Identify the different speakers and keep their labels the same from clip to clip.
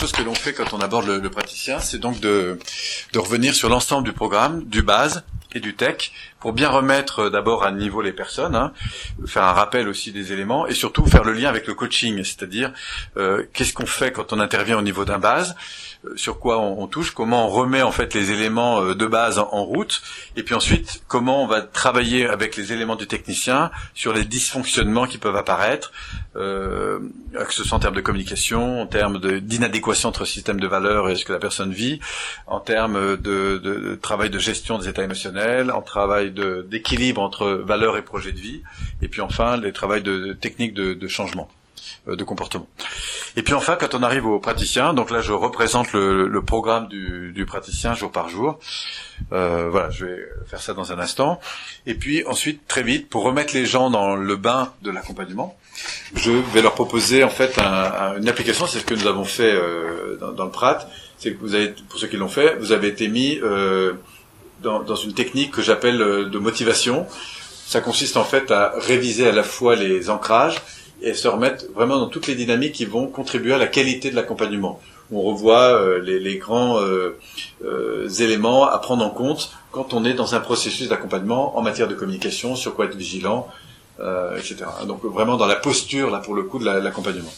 Speaker 1: chose que l'on fait quand on aborde le, praticien, c'est donc de revenir sur l'ensemble du programme, du base et du tech, pour bien remettre euh, d'abord à niveau les personnes, hein, faire un rappel aussi des éléments, et surtout faire le lien avec le coaching, c'est-à-dire euh, qu'est-ce qu'on fait quand on intervient au niveau d'un base, euh, sur quoi on, touche, comment on remet en fait les éléments euh, de base en, route, et puis ensuite comment on va travailler avec les éléments du technicien sur les dysfonctionnements qui peuvent apparaître, que ce soit en termes de communication, en termes d'inadéquation entre système de valeurs et ce que la personne vit, en termes de travail de gestion des états émotionnels, en travail d'équilibre entre valeurs et projets de vie, et puis enfin les travails de, de techniques de, changement de comportement. Et puis enfin, quand on arrive au praticien, donc là je représente le, programme du, praticien jour par jour. Euh, voilà, je vais faire ça dans un instant. Et puis ensuite, très vite, pour remettre les gens dans le bain de l'accompagnement, je vais leur proposer en fait un, un, une application. C'est ce que nous avons fait euh, dans, le Prat. C'est que vous avez, pour ceux qui l'ont fait, vous avez été mis euh, dans, dans, une technique que j'appelle de motivation. Ça consiste en fait à réviser à la fois les ancrages et se remettre vraiment dans toutes les dynamiques qui vont contribuer à la qualité de l'accompagnement. On revoit euh, les, les, grands euh, euh, éléments à prendre en compte quand on est dans un processus d'accompagnement en matière de communication, sur quoi être vigilant, euh, etc. Donc vraiment dans la posture, là pour le coup, de l'accompagnement.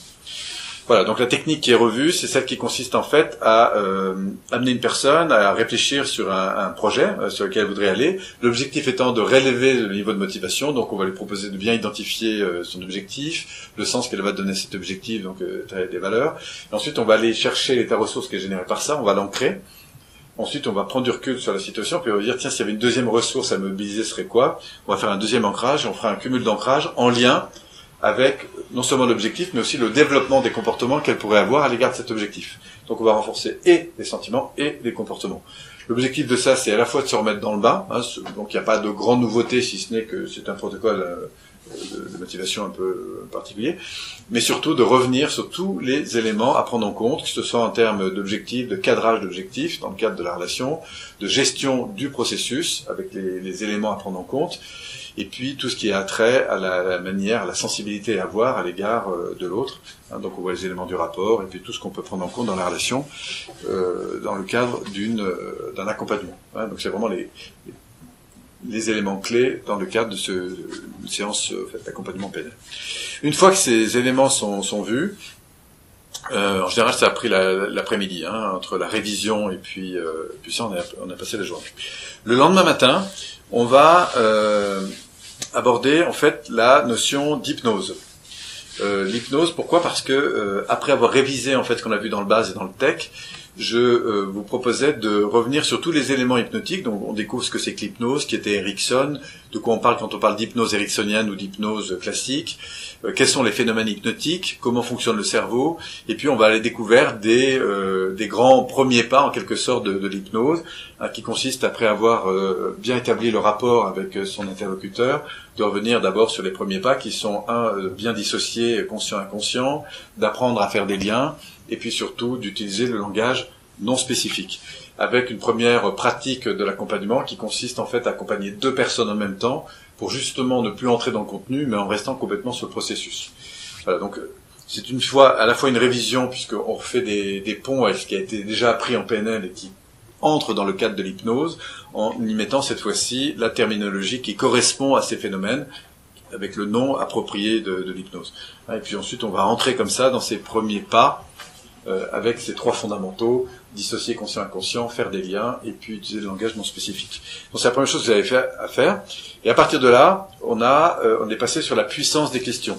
Speaker 1: Voilà, donc la technique qui est revue, c'est celle qui consiste en fait à euh, amener une personne à réfléchir sur un, un projet euh, sur lequel elle voudrait aller. L'objectif étant de relever le niveau de motivation, donc on va lui proposer de bien identifier euh, son objectif, le sens qu'elle va donner à cet objectif, donc euh, des valeurs. Ensuite, on va aller chercher l'état ressource qui est généré par ça, on va l'ancrer. Ensuite, on va prendre du recul sur la situation, puis on va dire, tiens, s'il y avait une deuxième ressource à mobiliser, ce serait quoi? On va faire un deuxième ancrage, et on fera un cumul d'ancrage en lien avec non seulement l'objectif, mais aussi le développement des comportements qu'elle pourrait avoir à l'égard de cet objectif. Donc on va renforcer et les sentiments et les comportements. L'objectif de ça, c'est à la fois de se remettre dans le bain, hein, donc il n'y a pas de grande nouveauté, si ce n'est que c'est un protocole euh, de, motivation un peu particulier, mais surtout de revenir sur tous les éléments à prendre en compte, que ce soit en termes d'objectifs, de cadrage d'objectifs dans le cadre de la relation, de gestion du processus avec les éléments à prendre en compte, et puis tout ce qui a trait à la, la manière, à la sensibilité à avoir à l'égard euh, de l'autre. Hein, donc on voit les éléments du rapport et puis tout ce qu'on peut prendre en compte dans la relation euh, dans le cadre d'une euh, d'un accompagnement. Hein, donc c'est vraiment les, les, éléments clés dans le cadre de ce une séance euh, d'accompagnement pénal. Une fois que ces éléments sont, sont vus, euh, en général, ça a pris l'après-midi, hein, entre la révision et puis, euh, puis ça, on a, on a passé la journée. Le lendemain matin, on va euh, aborder en fait la notion d'hypnose. Euh, L'hypnose, pourquoi? Parce que euh, après avoir révisé en fait ce qu'on a vu dans le base et dans le tech, je euh, vous proposais de revenir sur tous les éléments hypnotiques. Donc on découvre ce que c'est que l'hypnose, qui était Erickson, de quoi on parle quand on parle d'hypnose ericksonienne ou d'hypnose classique, euh, quels sont les phénomènes hypnotiques, comment fonctionne le cerveau, et puis on va aller découvrir des, euh, des grands premiers pas en quelque sorte de, de l'hypnose, hein, qui consiste après avoir bien établi le rapport avec son interlocuteur, de revenir d'abord sur les premiers pas qui sont un bien dissociés, conscient inconscient, d'apprendre à faire des liens, et puis surtout d'utiliser le langage non spécifique avec une première pratique de l'accompagnement qui consiste en fait à accompagner deux personnes en même temps pour justement ne plus entrer dans le contenu mais en restant complètement sur le processus. Voilà, donc c'est une fois à la fois une révision puisqu'on refait des, des ponts avec ce qui a été déjà appris en PNL et qui entre dans le cadre de l'hypnose en y mettant cette fois-ci la terminologie qui correspond à ces phénomènes avec le nom approprié de, de l'hypnose. Et puis ensuite on va rentrer comme ça dans ces premiers pas euh, avec ces trois fondamentaux, dissocier conscient inconscient, faire des liens, et puis utiliser le langage non spécifique. Donc c'est la première chose que vous avez fait à faire. Et à partir de là, on a, euh, on est passé sur la puissance des questions.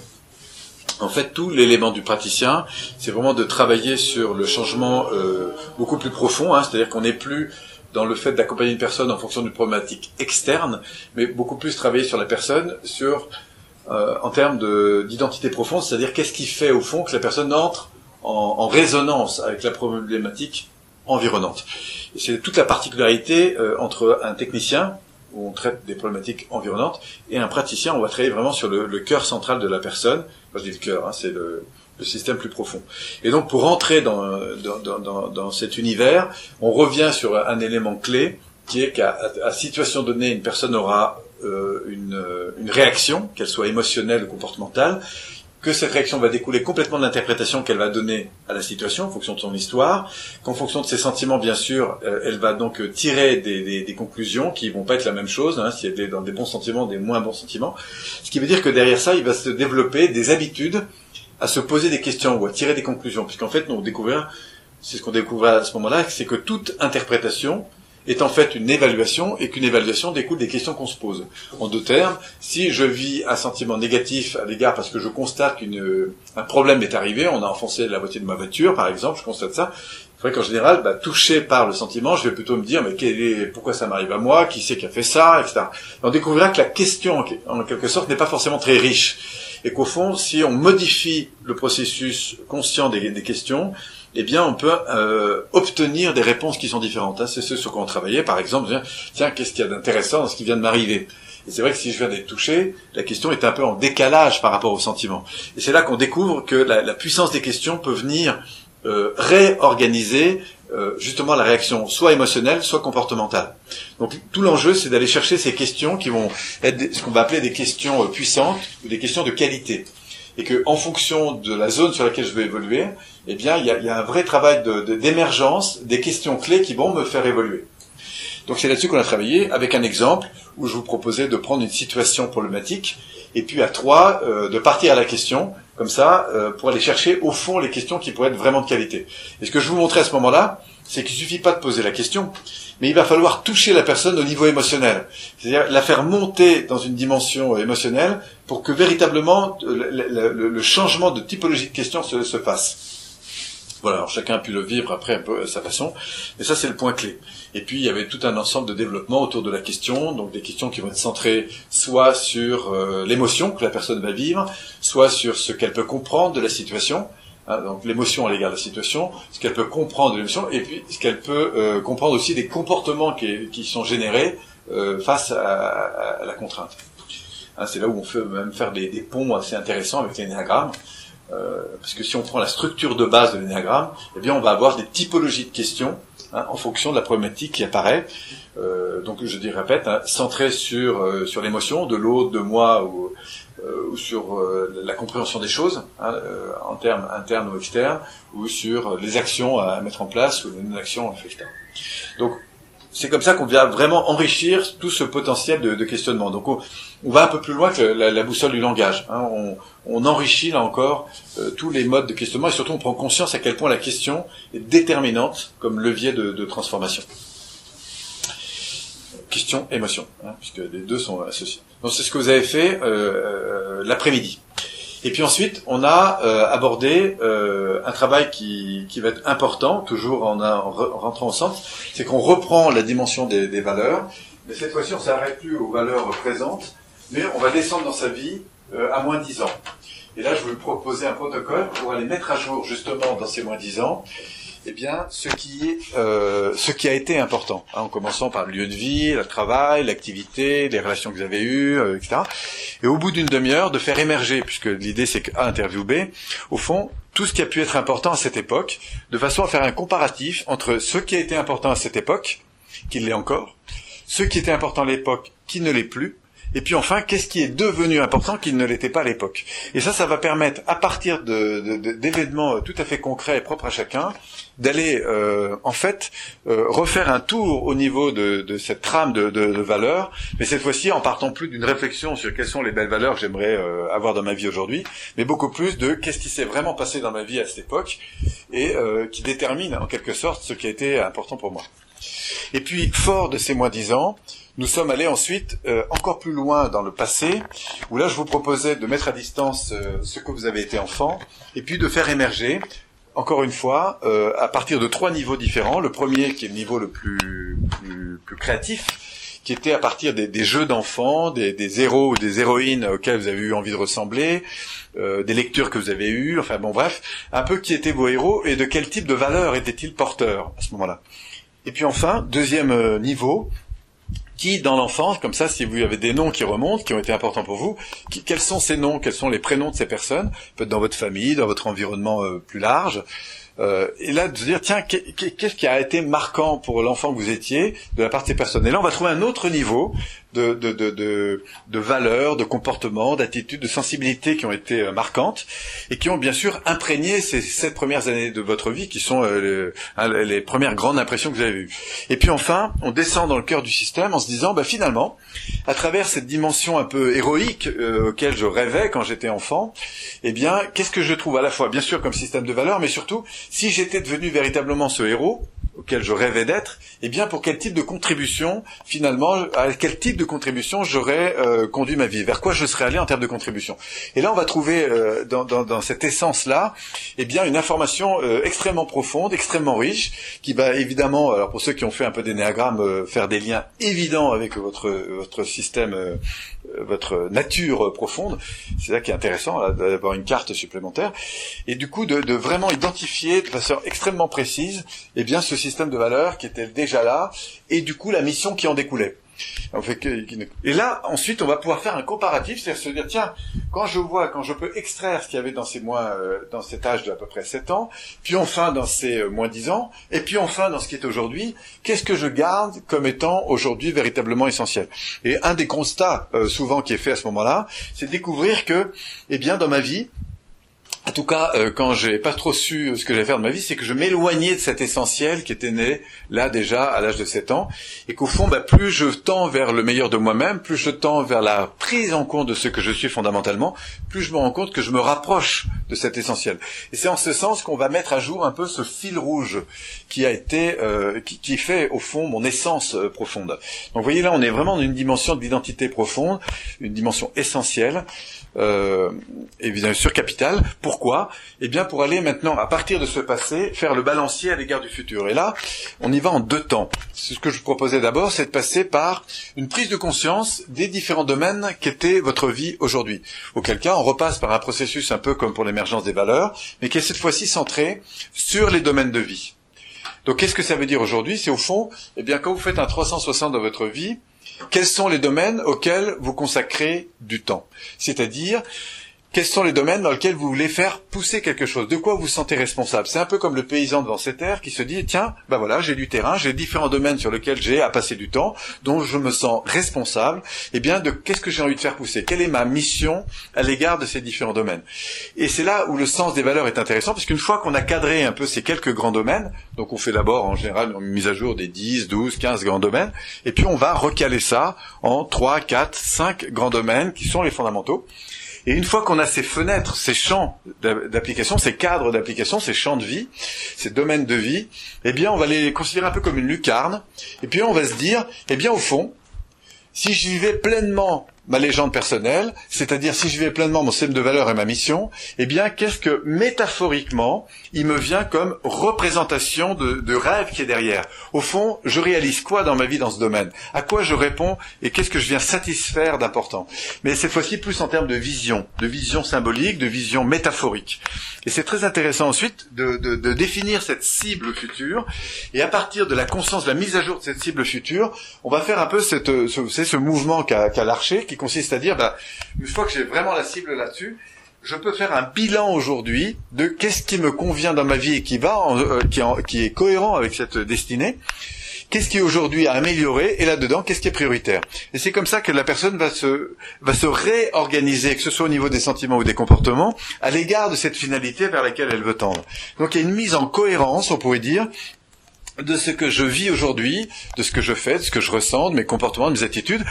Speaker 1: En fait, tout l'élément du praticien, c'est vraiment de travailler sur le changement euh, beaucoup plus profond, hein, c'est-à-dire qu'on n'est plus dans le fait d'accompagner une personne en fonction d'une problématique externe, mais beaucoup plus travailler sur la personne, sur euh, en termes d'identité profonde, c'est-à-dire qu'est-ce qui fait au fond que la personne entre en, en résonance avec la problématique environnante. C'est toute la particularité euh, entre un technicien, où on traite des problématiques environnantes, et un praticien, on va travailler vraiment sur le, le cœur central de la personne. je dis le cœur, hein, c'est le, le, système plus profond. Et donc, pour entrer dans, dans, dans, dans, cet univers, on revient sur un élément clé, qui est qu'à à situation donnée, une personne aura euh, une, une réaction, qu'elle soit émotionnelle ou comportementale, que cette réaction va découler complètement de l'interprétation qu'elle va donner à la situation en fonction de son histoire, qu'en fonction de ses sentiments, bien sûr, euh, elle va donc euh, tirer des, des, conclusions qui vont pas être la même chose, hein, si elle est dans des bons sentiments, des moins bons sentiments. Ce qui veut dire que derrière ça, il va se développer des habitudes à se poser des questions ou à tirer des conclusions, puisqu'en fait, on découvre, c'est ce qu'on découvre à ce moment-là, c'est que toute interprétation est en fait une évaluation et qu'une évaluation découle des questions qu'on se pose. En deux termes, si je vis un sentiment négatif à l'égard parce que je constate qu'un problème est arrivé, on a enfoncé la moitié de ma voiture par exemple, je constate ça, c'est vrai qu'en général, bah, touché par le sentiment, je vais plutôt me dire mais quel est, pourquoi ça m'arrive à moi, qui c'est qui a fait ça, etc. on découvrira que la question, en quelque sorte, n'est pas forcément très riche et qu'au fond, si on modifie le processus conscient des questions, eh bien, on peut euh, obtenir des réponses qui sont différentes. Hein. C'est ce sur quoi on travaillait, par exemple, tiens, qu'est-ce qu'il y a d'intéressant dans ce qui vient de m'arriver? Et c'est vrai que si je viens d'être touché, la question est un peu en décalage par rapport au sentiment. Et c'est là qu'on découvre que la, puissance des questions peut venir euh, réorganiser euh, justement la réaction, soit émotionnelle, soit comportementale. Donc tout l'enjeu, c'est d'aller chercher ces questions qui vont être ce qu'on va appeler des questions puissantes ou des questions de qualité et que en fonction de la zone sur laquelle je vais évoluer, eh bien, il y a, y a, un vrai travail d'émergence de, des questions clés qui vont me faire évoluer. Donc c'est là-dessus qu'on a travaillé avec un exemple où je vous proposais de prendre une situation problématique et puis à trois euh, de partir à la question comme ça euh, pour aller chercher au fond les questions qui pourraient être vraiment de qualité. Et ce que je vous montrais à ce moment-là, c'est qu'il suffit pas de poser la question, mais il va falloir toucher la personne au niveau émotionnel, c'est-à-dire la faire monter dans une dimension émotionnelle pour que véritablement euh, le, changement de typologie de question se, se fasse. Voilà, alors chacun a pu le vivre après un peu à sa façon, mais ça c'est le point clé. Et puis il y avait tout un ensemble de développement autour de la question, donc des questions qui vont être centrées soit sur euh, l'émotion que la personne va vivre, soit sur ce qu'elle peut comprendre de la situation, Hein, donc l'émotion à l'égard de la situation, ce qu'elle peut comprendre de l'émotion, et puis ce qu'elle peut euh, comprendre aussi des comportements qui, qui sont générés euh, face à, à, la contrainte. Hein, c'est là où on peut même faire des, des ponts assez intéressants avec l'énéagramme, euh, parce que si on prend la structure de base de l'énéagramme, eh bien on va avoir des typologies de questions hein, en fonction de la problématique qui apparaît. Euh, donc je dis répète, hein, centré sur euh, sur l'émotion de l'autre, de moi ou ou sur euh, la compréhension des choses, hein, euh, en termes internes ou externes, ou sur les actions à mettre en place ou les non-actions, etc. Donc, c'est comme ça qu'on vient vraiment enrichir tout ce potentiel de, de questionnement. Donc, on, va un peu plus loin que la, la boussole du langage. Hein. On, on, enrichit là encore tous les modes de questionnement et surtout on prend conscience à quel point la question est déterminante comme levier de, de transformation question, émotion, hein, puisque les deux sont associés. Donc c'est ce que vous avez fait euh, euh, l'après-midi. Et puis ensuite, on a euh, abordé un travail qui, qui va être important, toujours en, en, rentrant au centre, c'est qu'on reprend la dimension des, des valeurs, mais cette fois-ci, on s'arrête plus aux valeurs présentes, mais on va descendre dans sa vie à moins 10 ans. Et là, je vais vous proposer un protocole pour aller mettre à jour justement dans ces moins 10 ans eh bien, ce qui, est, euh, ce qui a été important, hein, en commençant par le lieu de vie, le travail, l'activité, les relations que vous avez eues, euh, etc. Et au bout d'une demi-heure, de faire émerger, puisque l'idée c'est qu'à interview B, au fond, tout ce qui a pu être important à cette époque, de façon à faire un comparatif entre ce qui a été important à cette époque, qui l'est encore, ce qui était important à l'époque, qui ne l'est plus, et puis enfin, qu'est-ce qui est devenu important qui ne l'était pas à l'époque? Et ça, ça va permettre, à partir d'événements de, tout à fait concrets et propres à chacun, d'aller euh, en fait euh, refaire un tour au niveau de, cette trame de, valeurs, mais cette fois-ci en partant plus d'une réflexion sur quelles sont les belles valeurs que j'aimerais euh, avoir dans ma vie aujourd'hui, mais beaucoup plus de qu'est-ce qui s'est vraiment passé dans ma vie à cette époque et qui détermine en quelque sorte ce qui a été important pour moi. Et puis, fort de ces moins dix ans, nous sommes allés ensuite euh, encore plus loin dans le passé, où là je vous proposais de mettre à distance euh, ce que vous avez été enfant, et puis de faire émerger, encore une fois, euh, à partir de trois niveaux différents. Le premier qui est le niveau le plus, plus, créatif, qui était à partir des, jeux d'enfants, des, des, héros ou des héroïnes auxquels vous avez eu envie de ressembler, des lectures que vous avez eues, enfin bon bref, un peu qui étaient vos héros et de quel type de valeurs étaient-ils porteurs à ce moment-là. Et puis enfin, deuxième niveau, qui, dans l'enfance, comme ça, si vous avez des noms qui remontent, qui ont été importants pour vous, quels sont ces noms, quels sont les prénoms de ces personnes, peut-être dans votre famille, dans votre environnement euh, plus large, euh, et là de se dire tiens qu'est-ce qui a été marquant pour l'enfant que vous étiez de la part de ces personnes? Et là on va trouver un autre niveau de, de, de, de, de valeurs, de comportements, d'attitudes, de sensibilités qui ont été euh, marquantes et qui ont bien sûr imprégné ces sept premières années de votre vie qui sont euh, les, premières grandes impressions que vous avez eues. Et puis enfin, on descend dans le cœur du système en se disant, bah, finalement, à travers cette dimension un peu héroïque euh, auquel je rêvais quand j'étais enfant, eh bien, qu'est-ce que je trouve à la fois, bien sûr, comme système de valeurs, mais surtout, si j'étais devenu véritablement ce héros, auquel je rêvais d'être, eh bien pour quel type de contribution finalement, à quel type de contribution j'aurais euh, conduit ma vie, vers quoi je serais allé en termes de contribution? Et là, on va trouver euh, dans, cette essence-là, eh bien une information euh, extrêmement profonde, extrêmement riche, qui va évidemment, alors pour ceux qui ont fait un peu d'énéagramme, faire des liens évidents avec votre votre système votre nature profonde. C'est ça qui est intéressant, d'avoir une carte supplémentaire. Et du coup, de, de, vraiment identifier de façon extrêmement précise, eh bien, ce système de valeurs qui était déjà là, et du coup, la mission qui en découlait. Et là, ensuite, on va pouvoir faire un comparatif, c'est-à-dire se dire, tiens, quand je vois, quand je peux extraire ce qu'il y avait dans ces mois, euh, dans cet âge de à peu près 7 ans, puis enfin dans ces euh, moins 10 ans, et puis enfin dans ce qui est aujourd'hui, qu'est-ce que je garde comme étant aujourd'hui véritablement essentiel? Et un des constats euh, souvent qui est fait à ce moment-là, c'est découvrir que, eh bien, dans ma vie, en tout cas, euh, quand j'ai pas trop su ce que j'allais faire de ma vie, c'est que je m'éloignais de cet essentiel qui était né là déjà à l'âge de 7 ans, et qu'au fond, bah, plus je tends vers le meilleur de moi-même, plus je tends vers la prise en compte de ce que je suis fondamentalement, plus je me rends compte que je me rapproche de cet essentiel. Et c'est en ce sens qu'on va mettre à jour un peu ce fil rouge qui a été, euh, qui, qui, fait au fond mon essence euh, profonde. Donc, vous voyez là, on est vraiment dans une dimension de l'identité profonde, une dimension essentielle euh, et bien sûr capital. Pourquoi Eh bien pour aller maintenant, à partir de ce passé, faire le balancier à l'égard du futur. Et là, on y va en deux temps. Ce que je vous proposais d'abord, c'est de passer par une prise de conscience des différents domaines qu'était votre vie aujourd'hui. Auquel cas, on repasse par un processus un peu comme pour l'émergence des valeurs, mais qui est cette fois-ci centré sur les domaines de vie. Donc qu'est-ce que ça veut dire aujourd'hui? C'est au fond, eh bien quand vous faites un 360 dans votre vie, quels sont les domaines auxquels vous consacrez du temps? C'est-à-dire, quels sont les domaines dans lesquels vous voulez faire pousser quelque chose? De quoi vous vous sentez responsable? C'est un peu comme le paysan devant ses terres qui se dit tiens, ben voilà, j'ai du terrain, j'ai différents domaines sur lesquels j'ai à passer du temps, dont je me sens responsable. Eh bien, de qu'est-ce que j'ai envie de faire pousser? Quelle est ma mission à l'égard de ces différents domaines? Et c'est là où le sens des valeurs est intéressant, parce qu'une fois qu'on a cadré un peu ces quelques grands domaines, donc on fait d'abord en général une mise à jour des 10, 12, 15 grands domaines, et puis on va recaler ça en 3, 4, 5 grands domaines qui sont les fondamentaux. Et une fois qu'on a ces fenêtres, ces champs d'application, ces cadres d'application, ces champs de vie, ces domaines de vie, eh bien, on va les considérer un peu comme une lucarne. Et puis, on va se dire, eh bien, au fond, si je vivais pleinement ma légende personnelle, c'est-à-dire si je vais pleinement mon système de valeurs et ma mission, eh bien, qu'est-ce que métaphoriquement, il me vient comme représentation de, de, rêve qui est derrière. Au fond, je réalise quoi dans ma vie dans ce domaine? À quoi je réponds et qu'est-ce que je viens satisfaire d'important? Mais cette fois-ci, plus en termes de vision, de vision symbolique, de vision métaphorique. Et c'est très intéressant ensuite de, de, de, définir cette cible future, et à partir de la conscience, de la mise à jour de cette cible future, on va faire un peu cette, ce, ce mouvement qu'a qu l'archer, qui consiste à dire, bah, une fois que j'ai vraiment la cible là-dessus, je peux faire un bilan aujourd'hui de qu'est-ce qui me convient dans ma vie et qui va, euh, qui, qui, est cohérent avec cette destinée. Qu'est-ce qui est aujourd'hui à améliorer et là-dedans, qu'est-ce qui est prioritaire Et c'est comme ça que la personne va se va se réorganiser, que ce soit au niveau des sentiments ou des comportements, à l'égard de cette finalité vers laquelle elle veut tendre. Donc il y a une mise en cohérence, on pourrait dire, de ce que je vis aujourd'hui, de ce que je fais, de ce que je ressens, de mes comportements, de mes attitudes,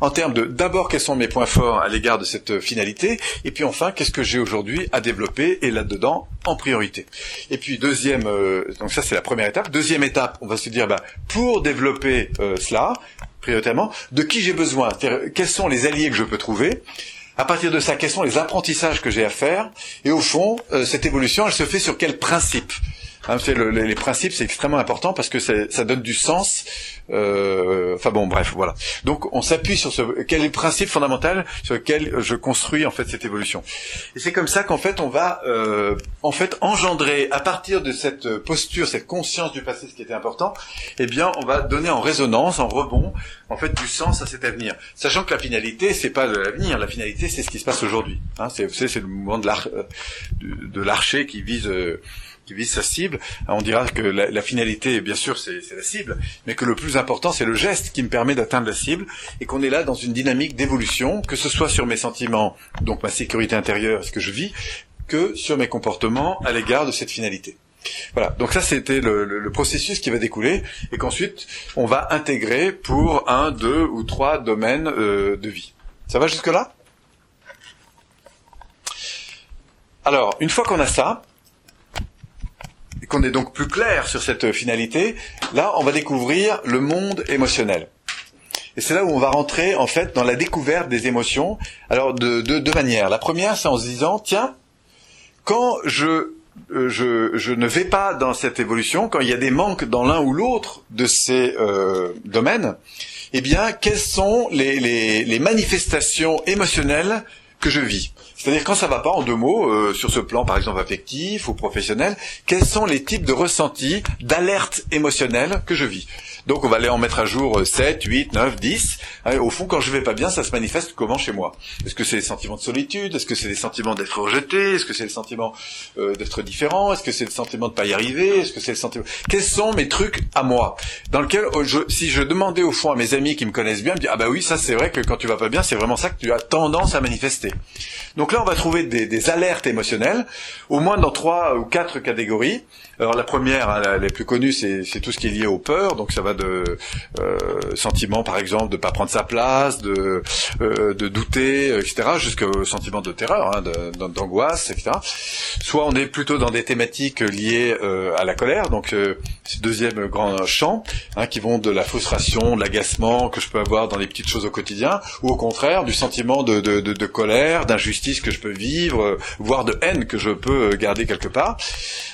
Speaker 1: en termes de d'abord quels sont mes points forts à l'égard de cette finalité, et puis enfin qu'est-ce que j'ai aujourd'hui à développer et là-dedans en priorité. Et puis deuxième, euh, donc ça c'est la première étape. Deuxième étape, on va se dire bah, pour développer euh, cela prioritairement, de qui j'ai besoin, quels sont les alliés que je peux trouver? À partir de ça, quels sont les apprentissages que j'ai à faire? Et au fond, euh, cette évolution, elle se fait sur quel principe Hein, le, les, principes, c'est extrêmement important parce que ça donne du sens. Euh, enfin bon, bref, voilà. Donc on s'appuie sur ce quel est le principe fondamental sur lequel je construis en fait cette évolution. Et c'est comme ça qu'en fait on va euh, en fait engendrer à partir de cette posture, cette conscience du passé, ce qui était important, eh bien on va donner en résonance, en rebond, en fait du sens à cet avenir. Sachant que la finalité, c'est pas l'avenir, la finalité c'est ce qui se passe aujourd'hui. Hein, c'est c'est le mouvement de l'archer qui vise euh, qui vise sa cible, on dira que la, finalité, bien sûr, c'est la cible, mais que le plus important, c'est le geste qui me permet d'atteindre la cible, et qu'on est là dans une dynamique d'évolution, que ce soit sur mes sentiments, donc ma sécurité intérieure, ce que je vis, que sur mes comportements à l'égard de cette finalité. Voilà, donc ça c'était le, le, processus qui va découler et qu'ensuite on va intégrer pour un, deux ou trois domaines euh, de vie. Ça va jusque là Alors, une fois qu'on a ça, qu'on est donc plus clair sur cette finalité, là on va découvrir le monde émotionnel. Et c'est là où on va rentrer en fait dans la découverte des émotions. Alors de deux manières. La première, c'est en se disant, tiens, quand je euh, je, je, ne vais pas dans cette évolution, quand il y a des manques dans l'un ou l'autre de ces euh, domaines, eh bien, quelles sont les, les, les, manifestations émotionnelles que je vis? C'est-à-dire quand ça va pas, en deux mots, euh, sur ce plan par exemple affectif ou professionnel, quels sont les types de ressentis, d'alerte émotionnelle que je vis? Donc on va aller en mettre à jour 7, 8, 9, 10. au fond, quand je vais pas bien, ça se manifeste comment chez moi? Est-ce que c'est les sentiments de solitude? Est-ce que c'est les sentiments d'être rejeté? Est-ce que c'est le sentiment euh, d'être différent? Est-ce que c'est le sentiment de pas y arriver? Est-ce que c'est le sentiment? Quels sont mes trucs à moi? Dans lequel, euh, je, si je demandais au fond à mes amis qui me connaissent bien, me dire ah bah oui, ça c'est vrai que quand tu vas pas bien, c'est vraiment ça que tu as tendance à manifester. Donc là, on va trouver des, des alertes émotionnelles, au moins dans trois ou quatre catégories. Alors la première, hein, la, plus connue, c'est tout ce qui est lié aux peurs. Donc ça va de euh, sentiments, par exemple, de pas prendre sa place, de, euh, de douter, etc., jusqu'au sentiment de terreur, hein, d'angoisse, etc. Soit on est plutôt dans des thématiques liées euh, à la colère. Donc euh, c'est deuxième grand champ, hein, qui vont de la frustration, de l'agacement que je peux avoir dans les petites choses au quotidien, ou au contraire du sentiment de, de, de, de colère, d'injustice que je peux vivre, voire de haine que je peux garder quelque part.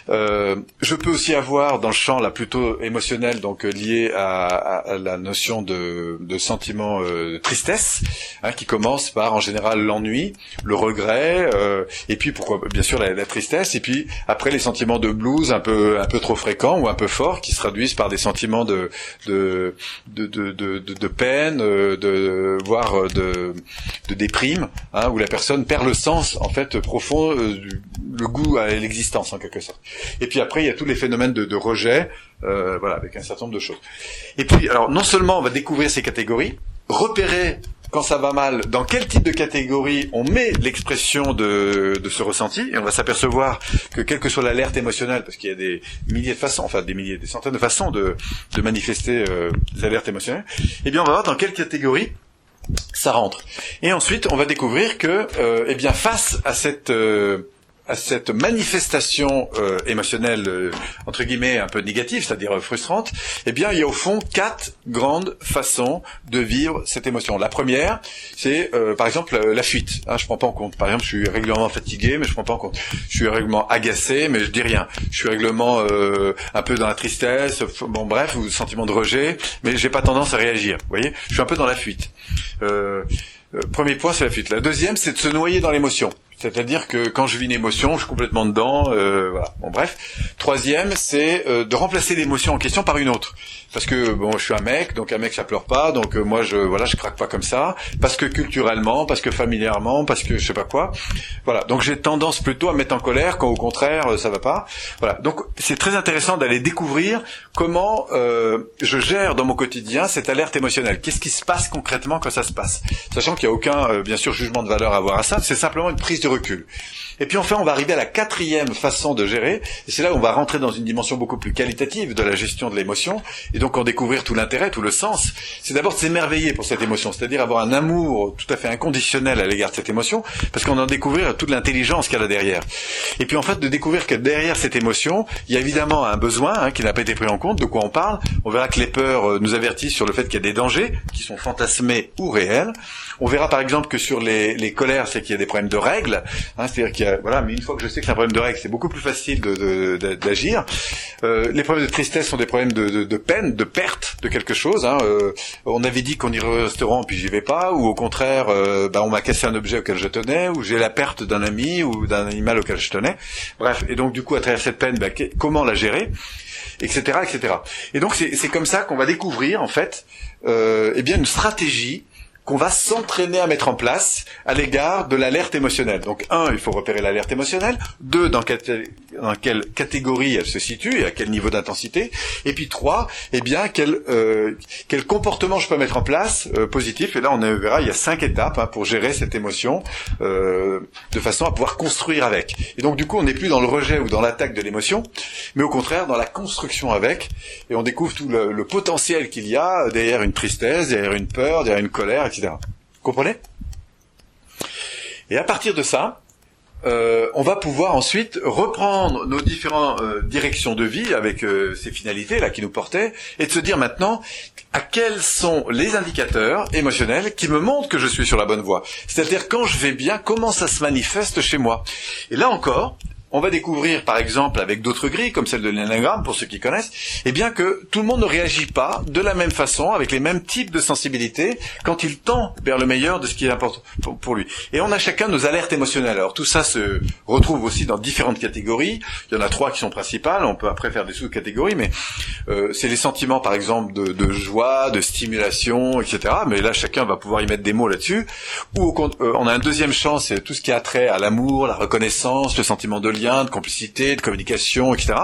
Speaker 1: Euh, je peux aussi avoir dans le champ là plutôt émotionnel, donc euh, lié à, à, la notion de, de sentiment euh, de tristesse, hein, qui commence par en général l'ennui, le regret, euh, et puis pourquoi bien sûr la, la, tristesse, et puis après les sentiments de blues un peu un peu trop fréquents ou un peu forts, qui se traduisent par des sentiments de de de, de, de, de peine, de voire de, de déprime, hein, où la personne perd le sens en fait profond, le goût à l'existence en quelque sorte. Et puis après il tous les phénomènes de, de rejet, euh, voilà, avec un certain nombre de choses. Et puis, alors, non seulement on va découvrir ces catégories, repérer quand ça va mal, dans quel type de catégorie on met l'expression de, de, ce ressenti, et on va s'apercevoir que quelle que soit l'alerte émotionnelle, parce qu'il y a des milliers de façons, enfin des milliers, des centaines de façons de, de manifester euh, des alertes émotionnelles, eh bien on va voir dans quelle catégorie ça rentre. Et ensuite, on va découvrir que, euh, eh bien, face à cette euh, à cette manifestation euh, émotionnelle euh, entre guillemets un peu négative, c'est-à-dire euh, frustrante, eh bien il y a au fond quatre grandes façons de vivre cette émotion. La première, c'est par exemple la fuite. Hein, je prends pas en compte. Par exemple, je suis régulièrement fatigué, mais je prends pas en compte. Je suis régulièrement agacé, mais je dis rien. Je suis régulièrement un peu dans la tristesse, bon bref, ou sentiment de rejet, mais j'ai pas tendance à réagir. Vous voyez, je suis un peu dans la fuite. premier point, c'est la fuite. La deuxième, c'est de se noyer dans l'émotion. C'est-à-dire que quand je vis une émotion, je suis complètement dedans. Euh, voilà. Bon, bref. Troisième, c'est euh, de remplacer l'émotion en question par une autre. Parce que bon, je suis un mec, donc un mec ça pleure pas, donc euh, moi je voilà, je craque pas comme ça. Parce que culturellement, parce que familièrement, parce que je sais pas quoi. Voilà. Donc j'ai tendance plutôt à mettre en colère quand au contraire euh, ça va pas. Voilà. Donc c'est très intéressant d'aller découvrir comment je gère dans mon quotidien cette alerte émotionnelle. Qu'est-ce qui se passe concrètement quand ça se passe, sachant qu'il n'y a aucun bien sûr jugement de valeur à avoir à ça. C'est simplement une prise recul. Et puis enfin, on va arriver à la quatrième façon de gérer, et c'est là où on va rentrer dans une dimension beaucoup plus qualitative de la gestion de l'émotion, et donc en découvrir tout l'intérêt, tout le sens. C'est d'abord de s'émerveiller pour cette émotion, c'est-à-dire avoir un amour tout à fait inconditionnel à l'égard de cette émotion, parce qu'on en découvrir toute l'intelligence qu'il y a derrière. Et puis en fait, de découvrir que derrière cette émotion, il y a évidemment un besoin hein, qui n'a pas été pris en compte, de quoi on parle. On verra que les peurs euh, nous avertissent sur le fait qu'il y a des dangers qui sont fantasmés ou réels. On verra par exemple que sur les colères, c'est qu'il y a des problèmes de règles, hein, c'est-à-dire qu'il y a voilà, mais une fois que je sais que c'est un problème de règles, c'est beaucoup plus facile d'agir. Euh, les problèmes de tristesse sont des problèmes de, peine, de perte de quelque chose. Hein. Euh, on avait dit qu'on irait au restaurant puis j'y vais pas, ou au contraire, euh, bah, on m'a cassé un objet auquel je tenais, ou j'ai la perte d'un ami ou d'un animal auquel je tenais. Bref, et donc du coup à travers cette peine, bah, comment la gérer etc., etc. Et donc c'est comme ça qu'on va découvrir en fait, eh bien une stratégie qu'on va s'entraîner à mettre en place à l'égard de l'alerte émotionnelle. Donc un, il faut repérer l'alerte émotionnelle. Deux, dans, dans, quelle catégorie elle se situe et à quel niveau d'intensité. Et puis trois, eh bien quel, euh, quel comportement je peux mettre en place euh, positif. Et là, on verra, il y a cinq étapes hein, pour gérer cette émotion euh, de façon à pouvoir construire avec. Et donc du coup, on n'est plus dans le rejet ou dans l'attaque de l'émotion, mais au contraire dans la construction avec. Et on découvre tout le, le potentiel qu'il y a derrière une tristesse, derrière une peur, derrière une colère, etc. Comprenez? Et à partir de ça, euh, on va pouvoir ensuite reprendre nos différentes euh, directions de vie avec euh, ces finalités là qui nous portaient et de se dire maintenant à quels sont les indicateurs émotionnels qui me montrent que je suis sur la bonne voie? C'est-à-dire quand je vais bien, comment ça se manifeste chez moi? Et là encore, on va découvrir, par exemple, avec d'autres grilles, comme celle de l'énagramme, pour ceux qui connaissent, eh bien que tout le monde ne réagit pas de la même façon, avec les mêmes types de sensibilité, quand il tend vers le meilleur de ce qui est important pour lui. Et on a chacun nos alertes émotionnelles. Alors tout ça se retrouve aussi dans différentes catégories. Il y en a trois qui sont principales. On peut après faire des sous-catégories, mais euh, c'est les sentiments, par exemple, de, joie, de stimulation, etc. Mais là, chacun va pouvoir y mettre des mots là-dessus. Ou euh, on a un deuxième champ, c'est tout ce qui a trait à l'amour, la reconnaissance, le sentiment de lien de complicité, de communication, etc.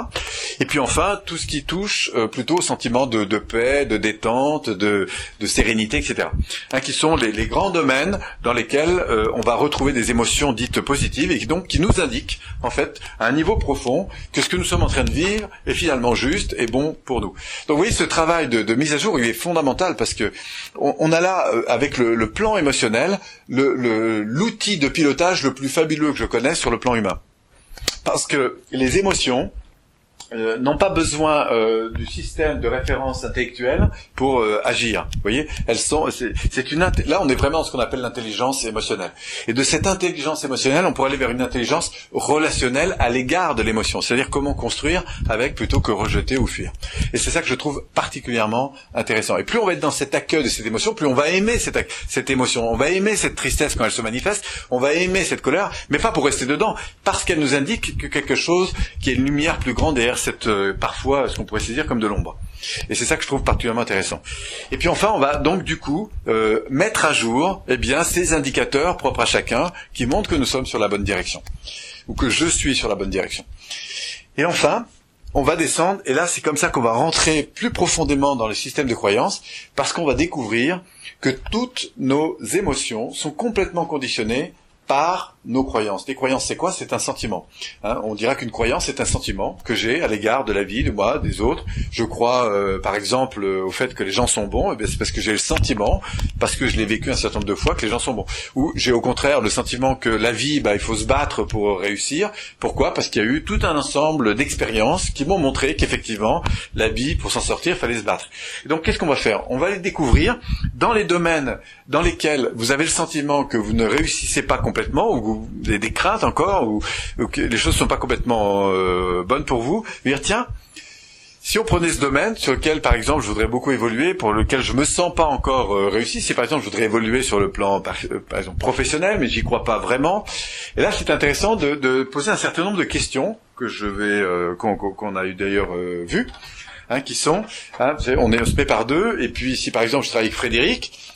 Speaker 1: Et puis enfin, tout ce qui touche euh, plutôt au sentiment de, paix, de détente, de, sérénité, etc. Hein, qui sont les, grands domaines dans lesquels euh, on va retrouver des émotions dites positives et qui donc qui nous indiquent en fait à un niveau profond que ce que nous sommes en train de vivre est finalement juste et bon pour nous. Donc vous voyez, ce travail de, mise à jour, il est fondamental parce que on, a là, euh, avec le, plan émotionnel, l'outil de pilotage le plus fabuleux que je connaisse sur le plan humain. Parce que les émotions, euh, n'ont pas besoin euh, du système de référence intellectuelle pour euh, agir. Vous voyez, elles sont. C'est une là, on est vraiment dans ce qu'on appelle l'intelligence émotionnelle. Et de cette intelligence émotionnelle, on pourrait aller vers une intelligence relationnelle à l'égard de l'émotion. C'est-à-dire comment construire avec plutôt que rejeter ou fuir. Et c'est ça que je trouve particulièrement intéressant. Et plus on va être dans cet accueil de cette émotion, plus on va aimer cette, cette émotion. On va aimer cette tristesse quand elle se manifeste. On va aimer cette colère, mais pas pour rester dedans, parce qu'elle nous indique que quelque chose qui est une lumière plus grande derrière euh, parfois ce qu'on pourrait saisir comme de l'ombre. Et c'est ça que je trouve particulièrement intéressant. Et puis enfin, on va donc du coup euh, mettre à jour eh bien ces indicateurs propres à chacun qui montrent que nous sommes sur la bonne direction ou que je suis sur la bonne direction. Et enfin, on va descendre et là c'est comme ça qu'on va rentrer plus profondément dans le système de croyance parce qu'on va découvrir que toutes nos émotions sont complètement conditionnées par nos croyances. Les croyances, c'est quoi? C'est un sentiment. Hein. on dira qu'une croyance, c'est un sentiment que j'ai à l'égard de la vie, de moi, des autres. Je crois, euh, par exemple, au fait que les gens sont bons. Eh c'est parce que j'ai le sentiment, parce que je l'ai vécu un certain nombre de fois, que les gens sont bons. Ou j'ai au contraire le sentiment que la vie, bah, il faut se battre pour réussir. Pourquoi? Parce qu'il y a eu tout un ensemble d'expériences qui m'ont montré qu'effectivement, la vie, pour s'en sortir, fallait se battre. Et donc, qu'est-ce qu'on va faire? On va les découvrir dans les domaines dans lesquels vous avez le sentiment que vous ne réussissez pas complètement ou vous avez des craintes encore, ou, que les choses ne sont pas complètement euh, bonnes pour vous, dire tiens, si on prenait ce domaine sur lequel, par exemple, je voudrais beaucoup évoluer, pour lequel je me sens pas encore euh, réussi, si par exemple je voudrais évoluer sur le plan, par, euh, exemple, professionnel, mais j'y crois pas vraiment, et là c'est intéressant de, poser un certain nombre de questions que je vais, qu'on a eu d'ailleurs vu, hein, qui sont, hein, on, est, on se met par deux, et puis si par exemple je travaille avec Frédéric,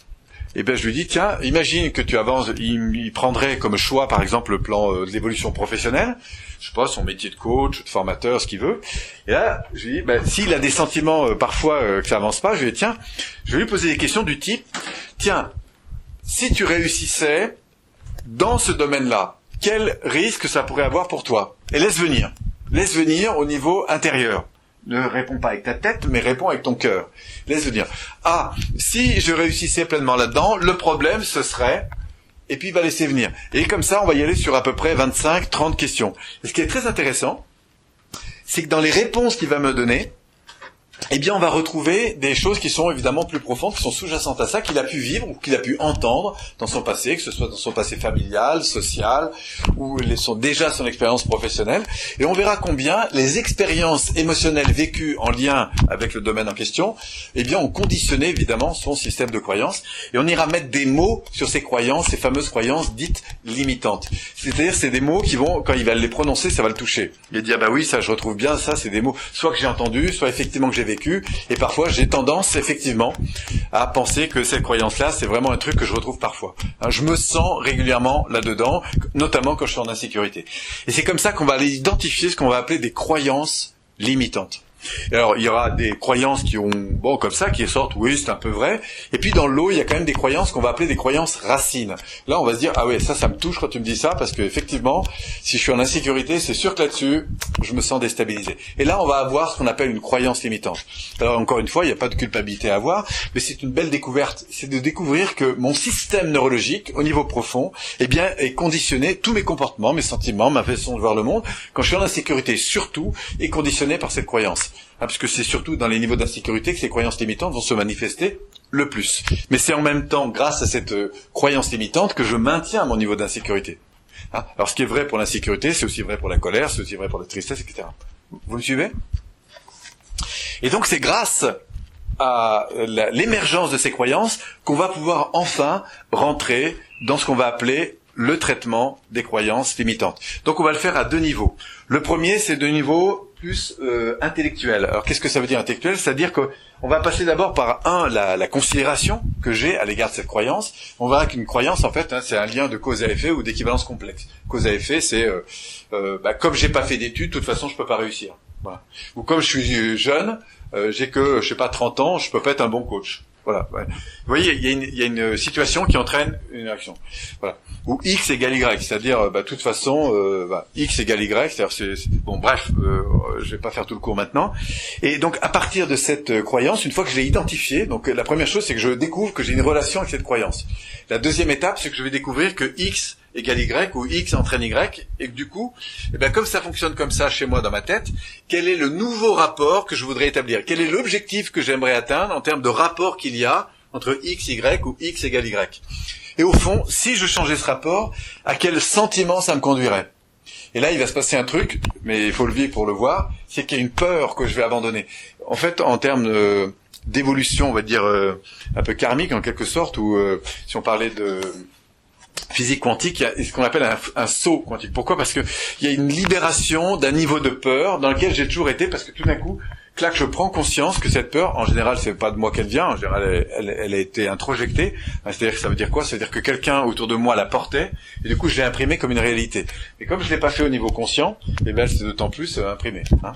Speaker 1: et eh bien je lui dis tiens, imagine que tu avances, il, prendrait comme choix par exemple le plan euh, de l'évolution professionnelle, je sais pas son métier de coach, de formateur, ce qu'il veut. Et là, je lui dis ben, s'il a des sentiments euh, parfois euh, que ça avance pas, je lui dis tiens, je vais lui poser des questions du type tiens, si tu réussissais dans ce domaine-là, quel risque ça pourrait avoir pour toi? Et laisse venir, laisse venir au niveau intérieur ne réponds pas avec ta tête, mais réponds avec ton cœur. Laisse dire. Ah, si je réussissais pleinement là-dedans, le problème ce serait et puis il va laisser venir. Et comme ça, on va y aller sur à peu près 25, 30 questions. Ce qui est très intéressant, c'est que dans les réponses qu'il va me donner, eh bien, on va retrouver des choses qui sont évidemment plus profondes, qui sont sous-jacentes à ça, qu'il a pu vivre ou qu'il a pu entendre dans son passé, que ce soit dans son passé familial, social, ou sont déjà son expérience professionnelle. Et on verra combien les expériences émotionnelles vécues en lien avec le domaine en question, eh bien, ont conditionné évidemment son système de croyances. Et on ira mettre des mots sur ces croyances, ces fameuses croyances dites limitantes. C'est-à-dire, c'est des mots qui vont, quand il va les prononcer, ça va le toucher. Il va dire, bah oui, ça, je retrouve bien, ça, c'est des mots, soit que j'ai entendu, soit effectivement que j'ai vécu Et parfois, j'ai tendance effectivement à penser que cette croyance-là, c'est vraiment un truc que je retrouve parfois. Hein, je me sens régulièrement là-dedans, notamment quand je suis en insécurité. Et c'est comme ça qu'on va aller identifier ce qu'on va appeler des croyances limitantes alors, il y aura des croyances qui ont, bon, comme ça, qui sortent, oui, c'est un peu vrai. Et puis, dans l'eau, il y a quand même des croyances qu'on va appeler des croyances racines. Là, on va se dire, ah ouais, ça, ça me touche quand tu me dis ça, parce que effectivement, si je suis en insécurité, c'est sûr que là-dessus, je me sens déstabilisé. Et là, on va avoir ce qu'on appelle une croyance limitante. Alors, encore une fois, il n'y a pas de culpabilité à avoir, mais c'est une belle découverte. C'est de découvrir que mon système neurologique, au niveau profond, eh bien, est conditionné, tous mes comportements, mes sentiments, ma façon de voir le monde, quand je suis en insécurité, surtout, est conditionné par cette croyance. Ah, parce que c'est surtout dans les niveaux d'insécurité que ces croyances limitantes vont se manifester le plus. Mais c'est en même temps grâce à cette euh, croyance limitante que je maintiens mon niveau d'insécurité. Hein Alors ce qui est vrai pour l'insécurité, c'est aussi vrai pour la colère, c'est aussi vrai pour la tristesse, etc. Vous me suivez? Et donc c'est grâce à l'émergence de ces croyances qu'on va pouvoir enfin rentrer dans ce qu'on va appeler le traitement des croyances limitantes. Donc on va le faire à deux niveaux. Le premier, c'est de niveau plus euh, intellectuel. Alors qu'est-ce que ça veut dire intellectuel? C'est-à-dire qu'on va passer d'abord par un la, la considération que j'ai à l'égard de cette croyance. On verra qu'une croyance, en fait, hein, c'est un lien de cause à effet ou d'équivalence complexe. Cause à effet, c'est euh, euh, bah, comme j'ai pas fait d'études, de toute façon, je peux pas réussir. Voilà. Ou comme je suis jeune, euh, j'ai que je sais pas 30 ans, je peux pas être un bon coach. Voilà. Vous voyez, il y, a une, y, a une situation qui entraîne une action. Voilà. Ou x égale y, c'est-à-dire, bah, de toute façon, euh, bah, x égale y, c'est-à-dire, c'est, bon, bref, euh, je vais pas faire tout le cours maintenant. Et donc, à partir de cette euh, croyance, une fois que je l'ai identifiée, donc la première chose, c'est que je découvre que j'ai une relation avec cette croyance. La deuxième étape, c'est que je vais découvrir que x égale y ou x entraîne y et que du coup, eh bien, comme ça fonctionne comme ça chez moi dans ma tête, quel est le nouveau rapport que je voudrais établir? Quel est l'objectif que j'aimerais atteindre en termes de rapport qu'il y a entre x, y ou x égale y? Et au fond, si je changeais ce rapport, à quel sentiment ça me conduirait? Et là, il va se passer un truc, mais il faut le vivre pour le voir, c'est qu'il y a une peur que je vais abandonner. En fait, en termes d'évolution, on va dire euh, un peu karmique en quelque sorte, ou euh, si on parlait de physique quantique, il y a ce qu'on appelle un, saut quantique. Pourquoi? Parce que il y a une libération d'un niveau de peur dans lequel j'ai toujours été, parce que tout d'un coup, clac, je prends conscience que cette peur, en général, c'est pas de moi qu'elle vient, en général, elle, elle, a été introjectée. C'est-à-dire que ça veut dire quoi? Ça veut dire que quelqu'un autour de moi la portait, et du coup, je l'ai imprimée comme une réalité. Et comme je l'ai pas fait au niveau conscient, et eh ben, c'est d'autant plus euh, imprimé. Hein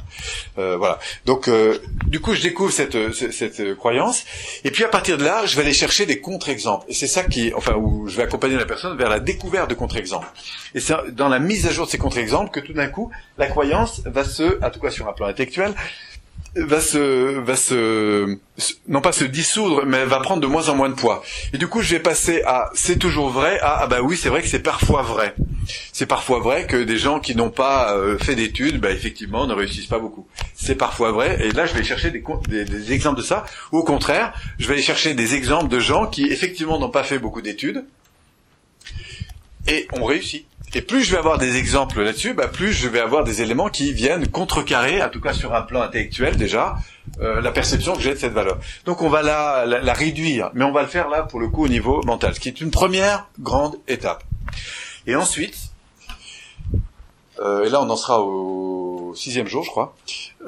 Speaker 1: euh, voilà. Donc, euh, du coup, je découvre cette, cette, cette, croyance, et puis à partir de là, je vais aller chercher des contre-exemples. Et c'est ça qui, enfin, où je vais accompagner la personne vers la découverte de contre-exemples. Et c'est dans la mise à jour de ces contre-exemples que tout d'un coup, la croyance va se, en tout cas sur un plan intellectuel, va se va se non pas se dissoudre mais va prendre de moins en moins de poids. Et du coup je vais passer à c'est toujours vrai à ah bah oui c'est vrai que c'est parfois vrai. C'est parfois vrai que des gens qui n'ont pas euh, fait d'études bah effectivement ne réussissent pas beaucoup. C'est parfois vrai et là je vais chercher des, des, des exemples de ça. Ou au contraire je vais aller chercher des exemples de gens qui effectivement n'ont pas fait beaucoup d'études et ont réussi et plus je vais avoir des exemples là-dessus, bah, plus je vais avoir des éléments qui viennent contrecarrer, en tout cas sur un plan intellectuel déjà, euh, la perception que j'ai de cette valeur. Donc on va la, la, réduire, mais on va le faire là pour le coup au niveau mental, ce qui est une première grande étape. Et ensuite, euh, et là on en sera au sixième jour je crois,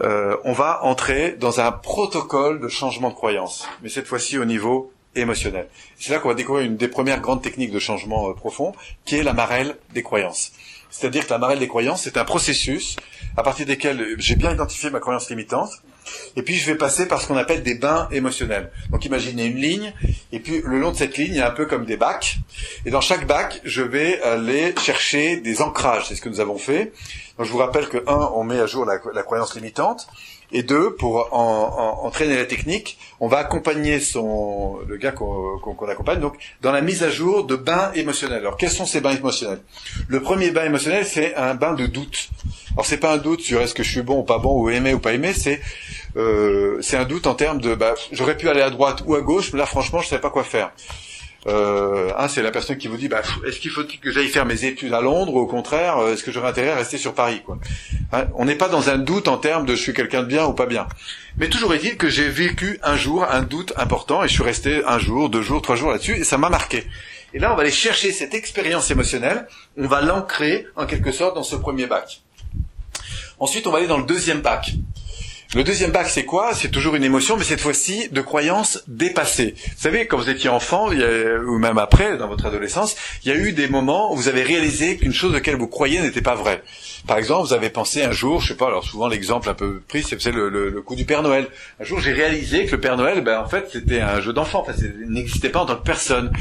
Speaker 1: euh, on va entrer dans un protocole de changement de croyance, mais cette fois-ci au niveau émotionnel. C'est là qu'on va découvrir une des premières grandes techniques de changement euh, profond, qui est la marelle des croyances. C'est-à-dire que la marelle des croyances, c'est un processus à partir desquels j'ai bien identifié ma croyance limitante, et puis je vais passer par ce qu'on appelle des bains émotionnels. Donc imaginez une ligne, et puis le long de cette ligne, il y a un peu comme des bacs, et dans chaque bac, je vais aller chercher des ancrages, c'est ce que nous avons fait. Donc je vous rappelle que un, on met à jour la croyance limitante, et deux, pour en, entraîner la technique, on va accompagner son le gars qu'on accompagne donc dans la mise à jour de bains émotionnels. Alors quels sont ces bains émotionnels? Le premier bain émotionnel, c'est un bain de doute. Alors c'est pas un doute sur est-ce que je suis bon ou pas bon ou aimé ou pas aimé, c'est euh, c'est un doute en termes de bah, j'aurais pu aller à droite ou à gauche, mais là franchement je savais pas quoi faire. Euh, un, c'est la personne qui vous dit, bah, est-ce qu'il faut que j'aille faire mes études à Londres? Ou au contraire, euh, est-ce que j'aurais intérêt à rester sur Paris quoi? Hein, On n'est pas dans un doute en termes de je suis quelqu'un de bien ou pas bien. Mais toujours est-il que j'ai vécu un jour un doute important et je suis resté un jour, deux jours, trois jours là-dessus et ça m'a marqué. Et là, on va aller chercher cette expérience émotionnelle, on va l'ancrer en quelque sorte dans ce premier bac. Ensuite, on va aller dans le deuxième bac. Le deuxième bac, c'est quoi? C'est toujours une émotion, mais cette fois-ci de croyances dépassées. Vous savez, quand vous étiez enfant, ou même après, dans votre adolescence, il y a eu des moments où vous avez réalisé qu'une chose laquelle vous croyez n'était pas vraie. Par exemple, vous avez pensé un jour, je sais pas, alors souvent l'exemple un peu pris, c'est le, le, le, coup du Père Noël. Un jour, j'ai réalisé que le Père Noël, ben en fait, c'était un jeu d'enfant, enfin, il n'existait pas en tant que personne.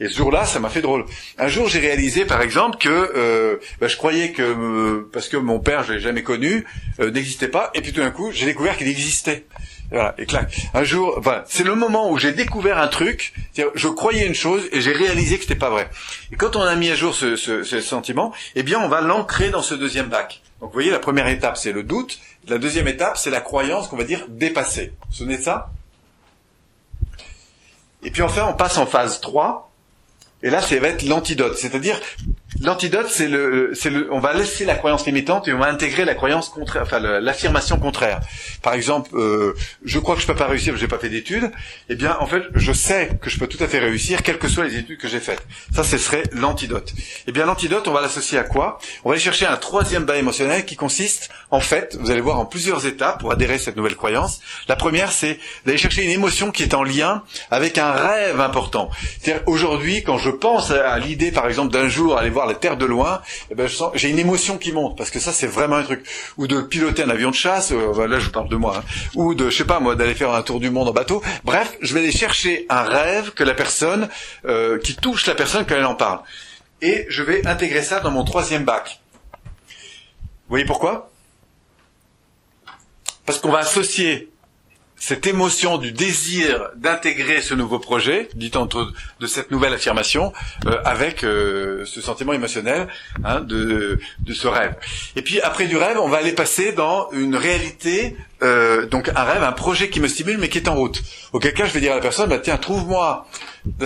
Speaker 1: Et ce jour-là, ça m'a fait drôle. Un jour, j'ai réalisé, par exemple, que euh, ben, je croyais que euh, parce que mon père, je l'ai jamais connu, euh, n'existait pas, et puis tout d'un coup, j'ai découvert qu'il existait. Voilà, et clac. Un jour, voilà, c'est le moment où j'ai découvert un truc. Je croyais une chose et j'ai réalisé que c'était pas vrai. Et quand on a mis à jour ce, ce, ce sentiment, eh bien, on va l'ancrer dans ce deuxième bac. Donc, vous voyez, la première étape, c'est le doute. La deuxième étape, c'est la croyance qu'on va dire dépassée. Vous vous souvenez de ça? Et puis enfin, on passe en phase 3. Et là, ça va être l'antidote. C'est-à-dire, L'antidote, c'est le, c'est le, on va laisser la croyance limitante et on va intégrer la croyance contraire, enfin l'affirmation contraire. Par exemple, euh, je crois que je peux pas réussir, j'ai pas fait d'études. Eh bien, en fait, je sais que je peux tout à fait réussir, quelles que soient les études que j'ai faites. Ça, ce serait l'antidote. Eh bien, l'antidote, on va l'associer à quoi? On va aller chercher un troisième bas émotionnel qui consiste, en fait, vous allez voir en plusieurs étapes pour adhérer à cette nouvelle croyance. La première, c'est d'aller chercher une émotion qui est en lien avec un rêve important. C'est-à-dire aujourd'hui, quand je pense à l'idée, par exemple, d'un jour aller voir la terre de loin, eh ben, j'ai une émotion qui monte parce que ça c'est vraiment un truc. Ou de piloter un avion de chasse, euh, là je parle de moi, hein. ou de je sais pas moi d'aller faire un tour du monde en bateau. Bref, je vais aller chercher un rêve que la personne euh, qui touche la personne quand elle en parle, et je vais intégrer ça dans mon troisième bac. Vous voyez pourquoi? Parce qu'on va associer cette émotion du désir d'intégrer ce nouveau projet, dit entre de cette nouvelle affirmation, euh, avec euh, ce sentiment émotionnel hein, de, de ce rêve. Et puis après du rêve, on va aller passer dans une réalité euh, donc un rêve, un projet qui me stimule mais qui est en route. Auquel cas je vais dire à la personne, bah tiens, trouve-moi.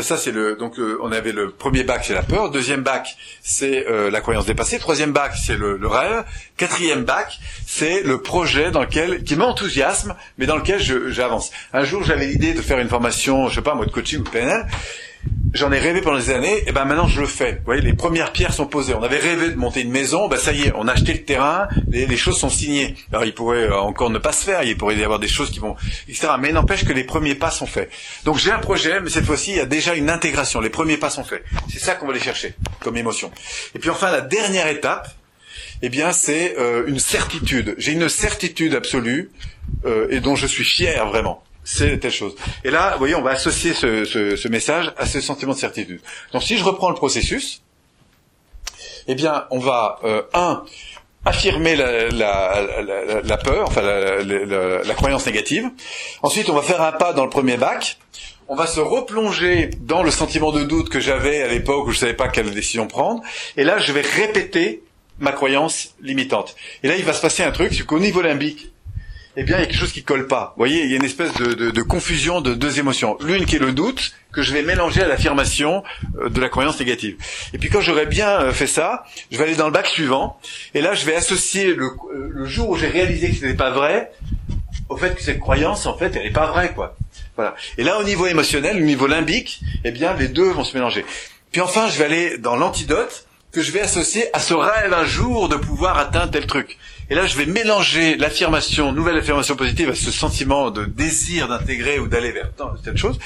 Speaker 1: Ça c'est le donc euh, on avait le premier bac c'est la peur, deuxième bac c'est euh, la croyance dépassée, troisième bac c'est le, le, rêve, quatrième bac c'est le projet dans lequel qui m'enthousiasme mais dans lequel j'avance. Un jour j'avais l'idée de faire une formation, je sais pas, en mode coaching ou PNL J'en ai rêvé pendant des années, et ben maintenant je le fais. Vous voyez, les premières pierres sont posées. On avait rêvé de monter une maison, ben ça y est, on a acheté le terrain, les, choses sont signées. Alors il pourrait euh, encore ne pas se faire, il pourrait y avoir des choses qui vont, etc. Mais n'empêche que les premiers pas sont faits. Donc j'ai un projet, mais cette fois-ci il y a déjà une intégration. Les premiers pas sont faits. C'est ça qu'on va aller chercher comme émotion. Et puis enfin la dernière étape, eh bien c'est euh, une certitude. J'ai une certitude absolue euh, et dont je suis fier vraiment c'est telle chose. Et là, vous voyez, on va associer ce, ce, ce, message à ce sentiment de certitude. Donc si je reprends le processus, eh bien, on va, euh, un, affirmer la, la, la, la peur, enfin la, croyance négative. Ensuite, on va faire un pas dans le premier bac. On va se replonger dans le sentiment de doute que j'avais à l'époque où je savais pas quelle décision prendre. Et là, je vais répéter ma croyance limitante. Et là, il va se passer un truc, c'est qu'au niveau limbique, eh bien, il y a quelque chose qui colle pas. Vous voyez, il y a une espèce de, de, de confusion de deux émotions. L'une qui est le doute, que je vais mélanger à l'affirmation euh, de la croyance négative. Et puis quand j'aurai bien euh, fait ça, je vais aller dans le bac suivant, et là, je vais associer le, euh, le jour où j'ai réalisé que ce n'était pas vrai, au fait que cette croyance, en fait, elle n'est pas vraie, quoi. Voilà. Et là, au niveau émotionnel, au niveau limbique, eh bien, les deux vont se mélanger. Puis enfin, je vais aller dans l'antidote que je vais associer à ce rêve un jour de pouvoir atteindre tel truc. Et là, je vais mélanger l'affirmation, nouvelle affirmation positive, à ce sentiment de désir d'intégrer ou d'aller vers telle chose.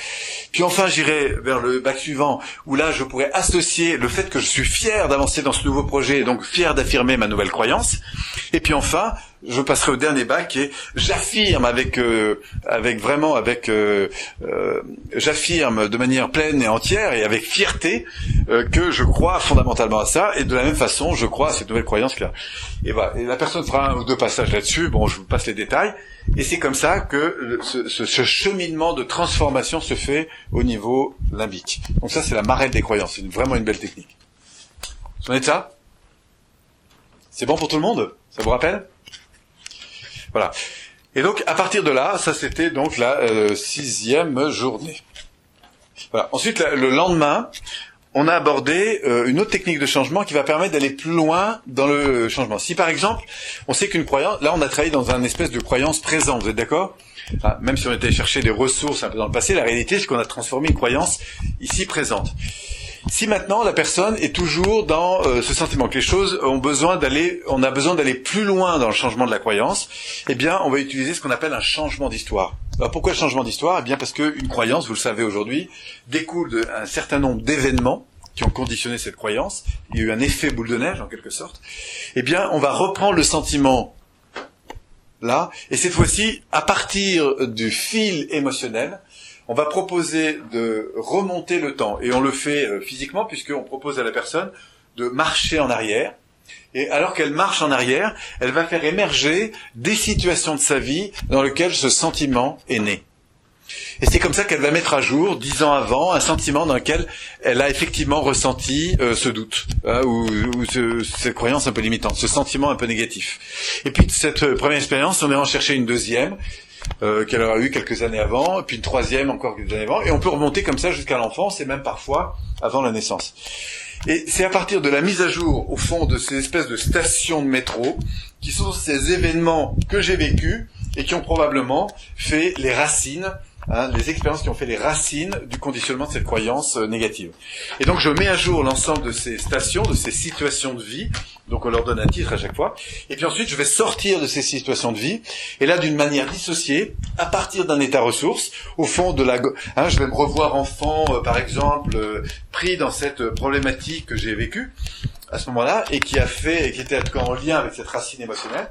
Speaker 1: Puis enfin, j'irai vers le bac suivant, où là, je pourrais associer le fait que je suis fier d'avancer dans ce nouveau projet, et donc fier d'affirmer ma nouvelle croyance. Et puis enfin, je passerai au dernier bac et j'affirme avec euh, avec vraiment avec euh, euh, j'affirme de manière pleine et entière et avec fierté que je crois fondamentalement à ça et de la même façon je crois à cette nouvelle croyance là. Et voilà. Et la personne fera un ou deux passages là-dessus. Bon, je vous passe les détails. Et c'est comme ça que ce, ce, cheminement de transformation se fait au niveau limbique. Donc ça, c'est la marelle des croyances. C'est vraiment une belle technique. Vous en êtes ça C'est bon pour tout le monde? Ça vous rappelle? Voilà. Et donc à partir de là, ça c'était donc la euh, sixième journée. Ensuite, le lendemain, on a abordé euh, une autre technique de changement qui va permettre d'aller plus loin dans le changement. Si par exemple, on sait qu'une croyance, là on a travaillé dans un espèce de croyance présente, vous êtes d'accord? Même si on était chercher des ressources un peu dans le passé, la réalité c'est qu'on a transformé une croyance ici présente. Si maintenant la personne est toujours dans euh, ce sentiment que les choses ont besoin d'aller, on a besoin d'aller plus loin dans le changement de la croyance, eh bien, on va utiliser ce qu'on appelle un changement d'histoire. Alors pourquoi le changement d'histoire? Eh bien parce qu'une croyance, vous le savez aujourd'hui, découle d'un certain nombre d'événements qui ont conditionné cette croyance. Il y a eu un effet boule de neige en quelque sorte. Eh bien, on va reprendre le sentiment là, et cette fois-ci, à partir du fil émotionnel, on va proposer de remonter le temps, et on le fait euh, physiquement puisqu'on propose à la personne de marcher en arrière, et alors qu'elle marche en arrière, elle va faire émerger des situations de sa vie dans lesquelles ce sentiment est né. Et c'est comme ça qu'elle va mettre à jour, dix ans avant, un sentiment dans lequel elle a effectivement ressenti euh, ce doute, hein, ou, ce, cette croyance un peu limitante, ce sentiment un peu négatif. Et puis de cette euh, première expérience, on est en chercher une deuxième, euh, qu'elle aura eu quelques années avant, puis une troisième encore quelques années avant, et on peut remonter comme ça jusqu'à l'enfance, et même parfois avant la naissance. Et c'est à partir de la mise à jour, au fond, de ces espèces de stations de métro, qui sont ces événements que j'ai vécus, et qui ont probablement fait les racines Hein, les expériences qui ont fait les racines du conditionnement de cette croyance euh, négative. Et donc je mets à jour l'ensemble de ces stations, de ces situations de vie, donc on leur donne un titre à chaque fois, et puis ensuite je vais sortir de ces situations de vie, et là d'une manière dissociée, à partir d'un état ressource, au fond de la... Hein, je vais me revoir enfant, euh, par exemple, euh, pris dans cette problématique que j'ai vécue, à ce moment-là et qui a fait, qui était en lien avec cette racine émotionnelle.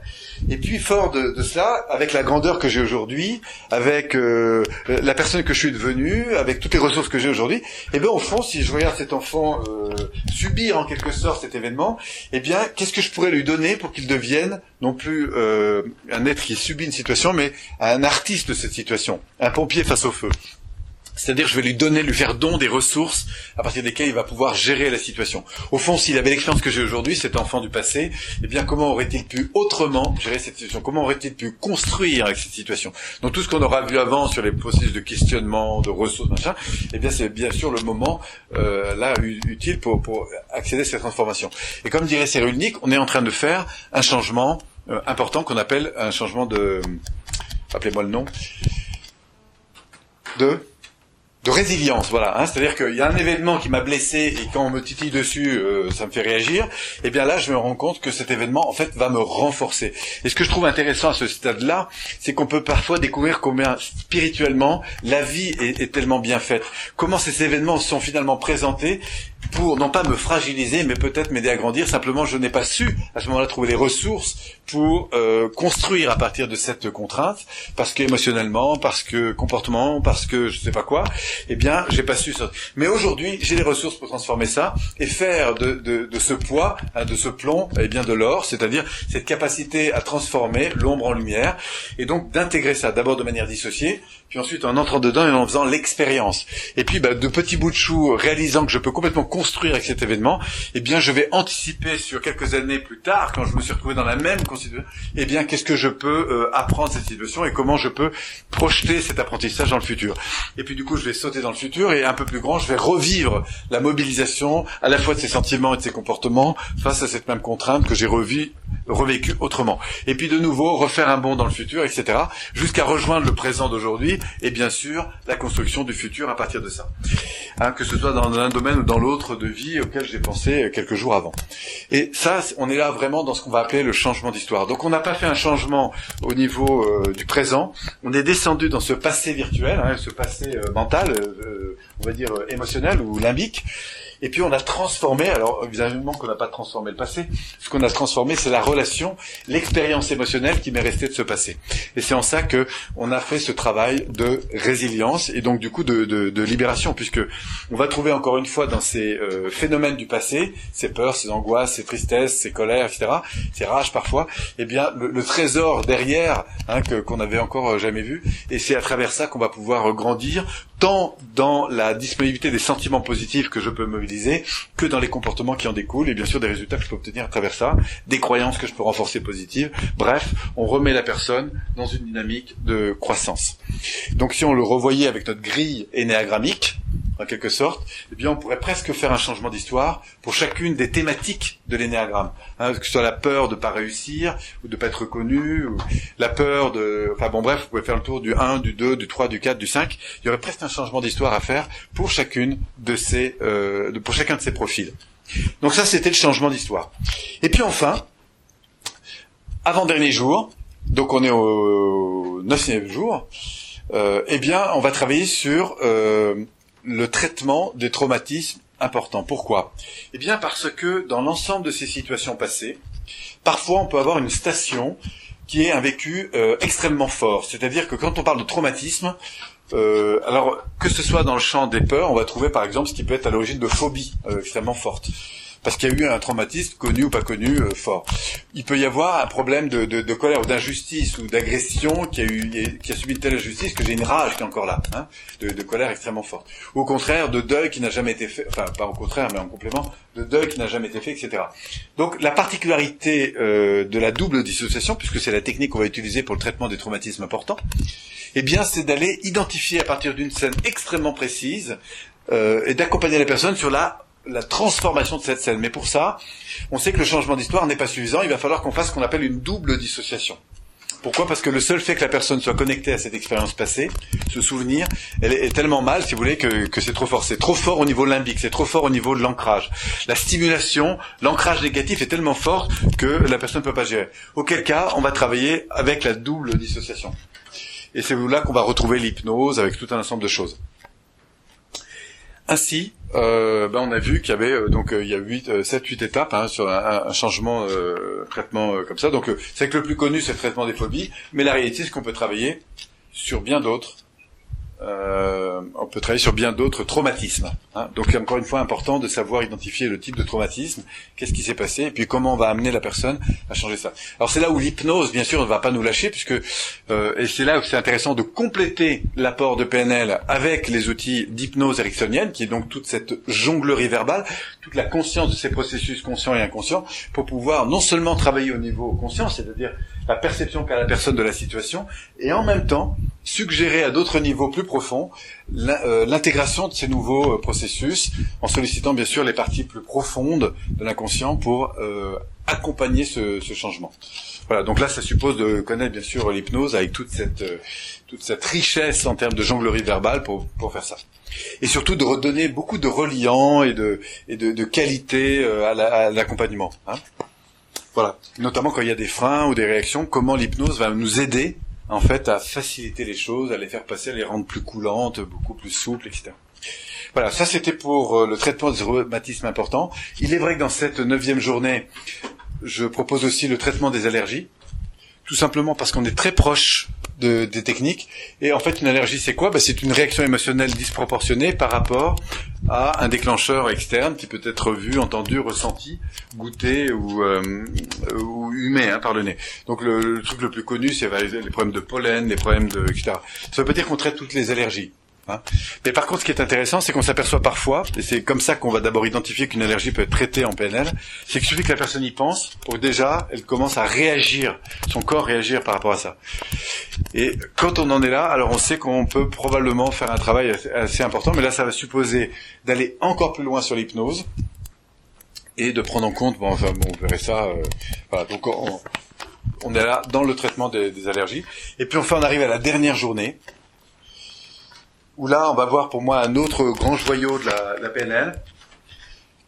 Speaker 1: Et puis fort de, cela, avec la grandeur que j'ai aujourd'hui, avec euh, la personne que je suis devenue, avec toutes les ressources que j'ai aujourd'hui, et eh bien au fond, si je regarde cet enfant euh, subir en quelque sorte cet événement, eh bien qu'est-ce que je pourrais lui donner pour qu'il devienne non plus euh, un être qui subit une situation, mais un artiste de cette situation, un pompier face au feu. C'est-à-dire, je vais lui donner, lui faire don des ressources à partir desquelles il va pouvoir gérer la situation. Au fond, s'il avait l'expérience que j'ai aujourd'hui, cet enfant du passé, eh bien, comment aurait-il pu autrement gérer cette situation? Comment aurait-il pu construire avec cette situation? Donc, tout ce qu'on aura vu avant sur les processus de questionnement, de ressources, machin, eh bien, c'est bien sûr le moment euh, là utile pour, pour accéder à cette transformation. Et comme dirait Cyrulnik, on est en train de faire un changement euh, important qu'on appelle un changement de, appelez-moi le nom, de de résilience, voilà. Hein, C'est-à-dire qu'il y a un événement qui m'a blessé et quand on me titille dessus, euh, ça me fait réagir. Et eh bien là, je me rends compte que cet événement, en fait, va me renforcer. Et ce que je trouve intéressant à ce stade-là, c'est qu'on peut parfois découvrir combien spirituellement la vie est, est, tellement bien faite. Comment ces événements sont finalement présentés pour non pas me fragiliser, mais peut-être m'aider à grandir. Simplement, je n'ai pas su à ce moment-là trouver les ressources pour euh, construire à partir de cette contrainte, parce qu'émotionnellement, parce que comportement, parce que je sais pas quoi, eh bien, j'ai pas su. Mais aujourd'hui, j'ai les ressources pour transformer ça et faire de, de, de ce poids, hein, de ce plomb, eh bien, de l'or, c'est-à-dire cette capacité à transformer l'ombre en lumière, et donc d'intégrer ça d'abord de manière dissociée, puis ensuite en entrant dedans et en faisant l'expérience. Et puis, bah, de petits bouts de chou, réalisant que je peux complètement construire avec cet événement, eh bien, je vais anticiper sur quelques années plus tard, quand je me suis retrouvé dans la même constitution, eh bien, qu'est-ce que je peux euh, apprendre cette situation et comment je peux projeter cet apprentissage dans le futur. Et puis, du coup, je vais sauter dans le futur et un peu plus grand, je vais revivre la mobilisation à la fois de ces sentiments et de ces comportements face à cette même contrainte que j'ai revu, revécu autrement. Et puis, de nouveau, refaire un bond dans le futur, etc., jusqu'à rejoindre le présent d'aujourd'hui et bien sûr la construction du futur à partir de ça. Hein, que ce soit dans un domaine ou dans l'autre de vie auquel j'ai pensé quelques jours avant. Et ça, on est là vraiment dans ce qu'on va appeler le changement d'histoire. Donc on n'a pas fait un changement au niveau euh, du présent, on est descendu dans ce passé virtuel, hein, ce passé euh, mental, euh, on va dire émotionnel ou limbique, et puis on a transformé, alors évidemment qu'on n'a pas transformé le passé, ce qu'on a transformé c'est la relation, l'expérience émotionnelle qui m'est restée de ce passé. Et c'est en ça que on a fait ce travail de résilience et donc du coup de, de, de libération, puisque on va trouver encore une fois dans ces euh, phénomènes du passé, ces peurs, ces angoisses, ces tristesses, ces colères, etc., ces rages parfois, eh bien le, le trésor derrière hein, que qu'on n'avait encore jamais vu, et c'est à travers ça qu'on va pouvoir grandir tant dans la disponibilité des sentiments positifs que je peux mobiliser que dans les comportements qui en découlent et bien sûr des résultats que je peux obtenir à travers ça, des croyances que je peux renforcer positives. Bref, on remet la personne dans une dynamique de croissance. Donc si on le revoyait avec notre grille énéagrammique, en quelque sorte, eh bien, on pourrait presque faire un changement d'histoire pour chacune des thématiques de l'énéagramme. Hein, que ce soit la peur de pas réussir, ou de pas être reconnu, ou la peur de... Enfin bon, bref, vous pouvez faire le tour du 1, du 2, du 3, du 4, du 5. Il y aurait presque un changement d'histoire à faire pour chacune de ces... Euh, pour chacun de ces profils. Donc ça, c'était le changement d'histoire. Et puis enfin, avant-dernier jour, donc on est au neuvième jour, euh, eh bien, on va travailler sur euh, le traitement des traumatismes importants. Pourquoi? Eh bien, parce que dans l'ensemble de ces situations passées, parfois on peut avoir une station qui est un vécu euh, extrêmement fort. C'est-à-dire que quand on parle de traumatisme, euh, alors que ce soit dans le champ des peurs, on va trouver par exemple ce qui peut être à l'origine de phobies euh, extrêmement fortes parce qu'il y a eu un traumatisme connu ou pas connu euh, fort. Il peut y avoir un problème de, colère ou d'injustice ou d'agression qui a eu subi une telle injustice que j'ai une rage qui est encore là, hein, de, colère extrêmement forte. Au contraire de deuil qui n'a jamais été fait, enfin pas au contraire mais en complément de deuil qui n'a jamais été fait, etc. Donc la particularité euh, de la double dissociation, puisque c'est la technique qu'on va utiliser pour le traitement des traumatismes importants, eh bien c'est d'aller identifier à partir d'une scène extrêmement précise euh, et d'accompagner la personne sur la la transformation de cette scène. Mais pour ça, on sait que le changement d'histoire n'est pas suffisant. Il va falloir qu'on fasse ce qu'on appelle une double dissociation. Pourquoi? Parce que le seul fait que la personne soit connectée à cette expérience passée, ce souvenir, elle est, tellement mal, si vous voulez, que, c'est trop fort. C'est trop fort au niveau limbique, c'est trop fort au niveau de l'ancrage. La stimulation, l'ancrage négatif est tellement fort que la personne ne peut pas gérer. Auquel cas, on va travailler avec la double dissociation. Et c'est là qu'on va retrouver l'hypnose avec tout un ensemble de choses. Ainsi, euh, ben on a vu qu'il y avait euh, donc euh, il y a 8, 7, 8 étapes hein, sur un, changement euh, traitement comme ça. Donc c'est que le plus connu c'est le traitement des phobies, mais la réalité c'est qu'on peut travailler sur bien d'autres euh, on peut travailler sur bien d'autres traumatismes. Hein. Donc encore une fois important de savoir identifier le type de traumatisme, qu'est-ce qui s'est passé, et puis comment on va amener la personne à changer ça. Alors c'est là où l'hypnose, bien sûr, ne va pas nous lâcher, puisque euh, et c'est là où c'est intéressant de compléter l'apport de PNL avec les outils d'hypnose ericksonienne, qui est donc toute cette jonglerie verbale, toute la conscience de ces processus conscients et inconscients, pour pouvoir non seulement travailler au niveau conscient, c'est-à-dire la perception qu'a la personne de la situation, et en même temps suggérer à d'autres niveaux plus profonds euh, l'intégration de ces nouveaux euh, processus, en sollicitant bien sûr les parties plus profondes de l'inconscient pour euh, accompagner ce, ce, changement. Voilà, donc là ça suppose de connaître bien sûr l'hypnose avec toute cette toute cette richesse en termes de jonglerie verbale pour pour faire ça. Et surtout de redonner beaucoup de reliants et de et de, de qualité à l'accompagnement. hein. Voilà, notamment quand il y a des freins ou des réactions, comment l'hypnose va nous aider en fait à faciliter les choses, à les faire passer, à les rendre plus coulantes, beaucoup plus souples, etc. Voilà, ça c'était pour euh, le traitement des rhumatismes importants. Il est vrai que dans cette neuvième journée, je propose aussi le traitement des allergies, tout simplement parce qu'on est très proche de, des techniques. Et en fait, une allergie, c'est quoi? Ben, C'est une réaction émotionnelle disproportionnée par rapport à un déclencheur externe qui peut être vu, entendu, ressenti, goûté ou, euh, ou humé hein, par le nez. Donc le, truc le plus connu, c'est les, problèmes de pollen, les problèmes de etc. Ça veut pas dire qu'on traite toutes les allergies. Hein. Mais par contre, ce qui est intéressant, c'est qu'on s'aperçoit parfois, et c'est comme ça qu'on va d'abord identifier qu'une allergie peut être traitée en PNL, c'est qu'il suffit que la personne y pense, pour déjà, elle commence à réagir, son corps réagir par rapport à ça. Et quand on en est là, alors on sait qu'on peut probablement faire un travail assez, important, mais là, ça va supposer d'aller encore plus loin sur l'hypnose et de prendre en compte, bon, enfin, bon, on verrait ça. Euh, voilà, donc on, est là dans le traitement des, des allergies. Et puis enfin, on arrive à la dernière journée où là, on va voir pour moi un autre grand joyau de la, PNL,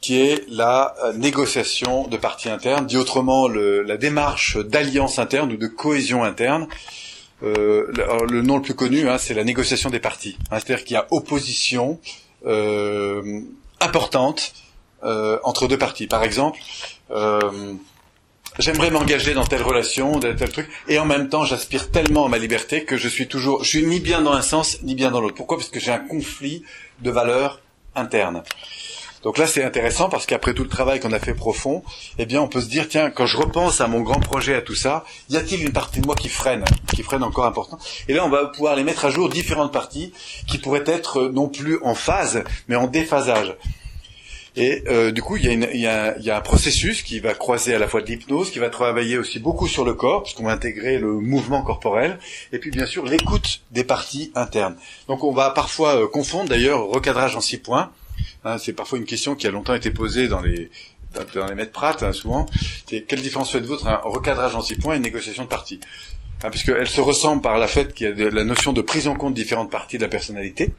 Speaker 1: qui est la euh, négociation de parties internes, dit autrement la démarche d'alliance interne ou de cohésion interne. Euh, le, nom le plus connu, hein, c'est la négociation des parties. Hein, C'est-à-dire qu'il y a opposition euh, importante entre deux parties. Par exemple, j'aimerais m'engager dans telle relation, dans tel truc, et en même temps, j'aspire tellement à ma liberté que je suis toujours, je suis ni bien dans un sens, ni bien dans l'autre. Pourquoi? Parce que j'ai un conflit de valeurs internes. Donc là, c'est intéressant parce qu'après tout le travail qu'on a fait profond, eh bien, on peut se dire, tiens, quand je repense à mon grand projet, à tout ça, y a-t-il une partie de moi qui freine, qui freine encore important? Et là, on va pouvoir les mettre à jour différentes parties qui pourraient être non plus en phase, mais en déphasage. Et euh, du coup, il y, a une, il, y a, il y, a un processus qui va croiser à la fois de l'hypnose, qui va travailler aussi beaucoup sur le corps, puisqu'on va intégrer le mouvement corporel, et puis bien sûr l'écoute des parties internes. Donc on va parfois euh, confondre, d'ailleurs, recadrage en six points. Hein, c'est parfois une question qui a longtemps été posée dans les dans les maîtres prates, hein, souvent. C'est quelle différence faites-vous entre un recadrage en six points et une négociation de parties? Hein, Puisqu'elles se ressemblent par la fait qu'il y a la notion de prise en compte de différentes parties de la personnalité.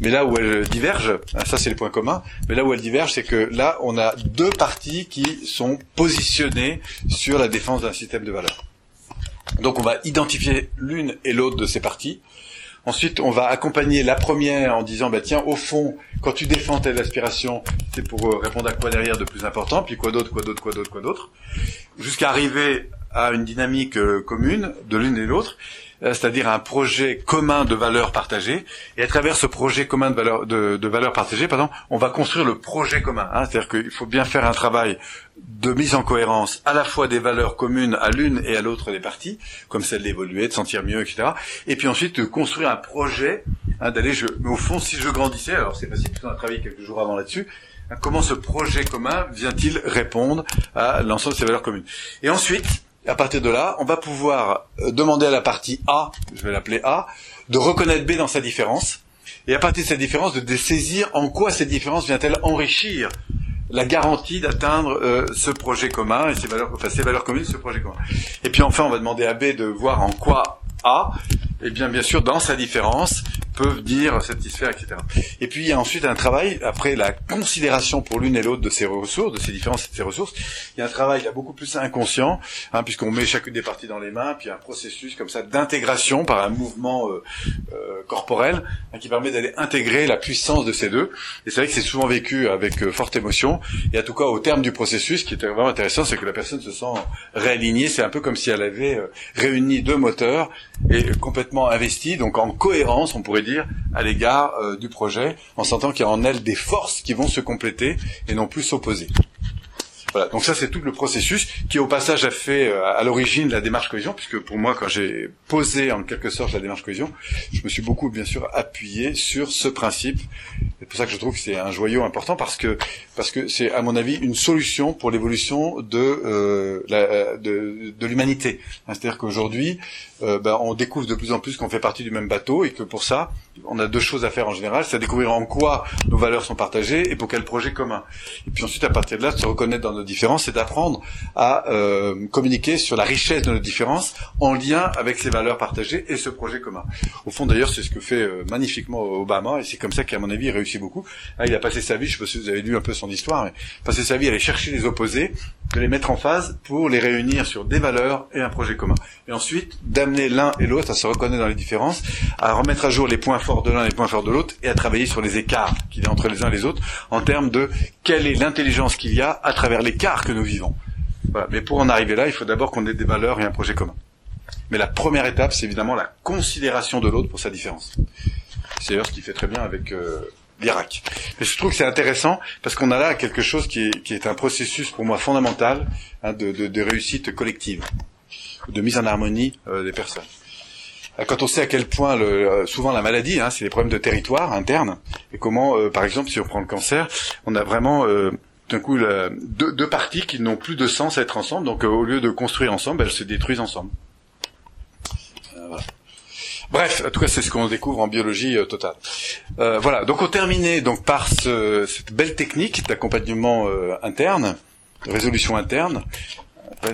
Speaker 1: Mais là où elles divergent, hein, ça c'est le point commun, mais là où elles divergent, c'est que là, on a deux parties qui sont positionnées sur la défense d'un système de valeurs. Donc on va identifier l'une et l'autre de ces parties. Ensuite, on va accompagner la première en disant, bah tiens, au fond, quand tu défends telle aspiration, c'est pour euh, répondre à quoi derrière de plus important, puis quoi d'autre, quoi d'autre, quoi d'autre, quoi d'autre, jusqu'à arriver à une dynamique euh, commune de l'une et l'autre. Euh, c'est-à-dire un projet commun de valeurs partagées. Et à travers ce projet commun de valeurs, de, de valeurs partagées, pardon, on va construire le projet commun. Hein. C'est-à-dire qu'il faut bien faire un travail de mise en cohérence à la fois des valeurs communes à l'une et à l'autre des parties, comme celle d'évoluer, de sentir mieux, etc. Et puis ensuite de construire un projet, hein, d'aller. Je... Mais au fond, si je grandissais, alors c'est facile, puisqu'on a travaillé quelques jours avant là-dessus. Hein, comment ce projet commun vient-il répondre à l'ensemble de ces valeurs communes? Et ensuite, à partir de là, on va pouvoir euh, demander à la partie A, je vais l'appeler A, de reconnaître B dans sa différence, et à partir de cette différence, de saisir en quoi cette différence vient-elle enrichir la garantie d'atteindre euh, ce projet commun et enfin ces valeurs communes, ce projet commun. Et puis enfin, on va demander à B de voir en quoi A, et eh bien bien sûr dans sa différence, peuvent dire satisfaire, etc. Et puis il y a ensuite un travail, après la considération pour l'une et l'autre de ces ressources, de ces différences et de ces ressources, il y a un travail il y a beaucoup plus inconscient, hein, puisqu'on met chacune des parties dans les mains, puis un processus comme ça d'intégration par un mouvement euh, euh, corporel hein, qui permet d'aller intégrer la puissance de ces deux. Et c'est vrai que c'est souvent vécu avec euh, forte émotion, et en tout cas au terme du processus, ce qui est vraiment intéressant, c'est que la personne se sent réalignée, c'est un peu comme si elle avait réuni deux moteurs et complètement investi, donc en cohérence, on pourrait dire, à l'égard euh, du projet, en sentant qu'il y a en elle des forces qui vont se compléter et non plus s'opposer. Voilà, donc ça c'est tout le processus qui au passage a fait euh, à l'origine la démarche cohésion, puisque pour moi quand j'ai posé en quelque sorte la démarche cohésion, je me suis beaucoup bien sûr appuyé sur ce principe. C'est pour ça que je trouve que c'est un joyau important parce que parce que c'est à mon avis une solution pour l'évolution de, euh, de, de l'humanité. C'est-à-dire qu'aujourd'hui, euh, ben, on découvre de plus en plus qu'on fait partie du même bateau et que pour ça, on a deux choses à faire en général, c'est à découvrir en quoi nos valeurs sont partagées et pour quel projet commun. Et puis ensuite, à partir de là, se reconnaître dans nos différences et d'apprendre à euh, communiquer sur la richesse de nos différences en lien avec ces valeurs partagées et ce projet commun. Au fond, d'ailleurs, c'est ce que fait euh, magnifiquement Obama et c'est comme ça qu'à mon avis, il réussit beaucoup. Ah, il a passé sa vie, je sais pas si vous avez lu un peu son histoire, mais passé sa vie à aller chercher les opposés, de les mettre en phase pour les réunir sur des valeurs et un projet commun. Et ensuite, d'amener l'un et l'autre à se reconnaître dans les différences, à remettre à jour les points forts de l'un et les points forts de l'autre, et à travailler sur les écarts qu'il y a entre les uns et les autres, en termes de quelle est l'intelligence qu'il y a à travers l'écart que nous vivons. Mais pour en arriver là, il faut d'abord qu'on ait des valeurs et un projet commun. Mais la première étape, c'est évidemment la considération de l'autre pour sa différence. C'est d'ailleurs ce qu'il fait très bien avec euh, l'Irak. Mais je trouve que c'est intéressant parce qu'on a là quelque chose qui est, qui est, un processus pour moi fondamental hein, de, réussite collective, de mise en harmonie euh, des personnes. Euh, quand on sait à quel point euh, souvent la maladie, hein, c'est les problèmes de territoire interne, et comment, par exemple, si on prend le cancer, on a vraiment d'un coup deux, parties qui n'ont plus de sens à être ensemble, donc au lieu de construire ensemble, elles se détruisent ensemble. Bref, en tout cas, c'est ce qu'on découvre en biologie totale. Voilà. Donc, on terminait donc par ce, cette belle technique d'accompagnement interne, de résolution interne,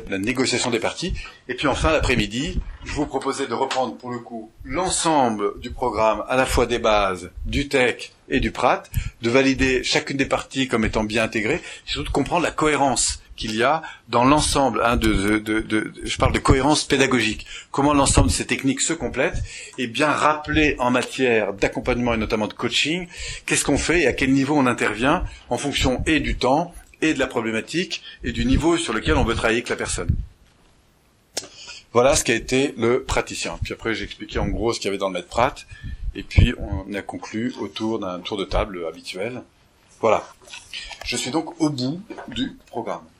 Speaker 1: la négociation des parties. Et puis enfin, l'après-midi, je vous proposais de reprendre pour le coup l'ensemble du programme, à la fois des bases, du tech et du prat, de valider chacune des parties comme étant bien intégrées, surtout de comprendre la cohérence qu'il y a dans l'ensemble hein, de, de, de, je parle de cohérence pédagogique, comment l'ensemble de ces techniques se complètent et bien rappeler en matière d'accompagnement et notamment de coaching, qu'est-ce qu'on fait et à quel niveau on intervient en fonction et du temps et de la problématique et du niveau sur lequel on veut travailler avec la personne. Voilà ce qu'a été le praticien. Puis après, j'ai expliqué en gros ce qu'il y avait dans le maître prat. Et puis, on a conclu autour d'un tour de table habituel. Voilà. Je suis donc au bout du programme.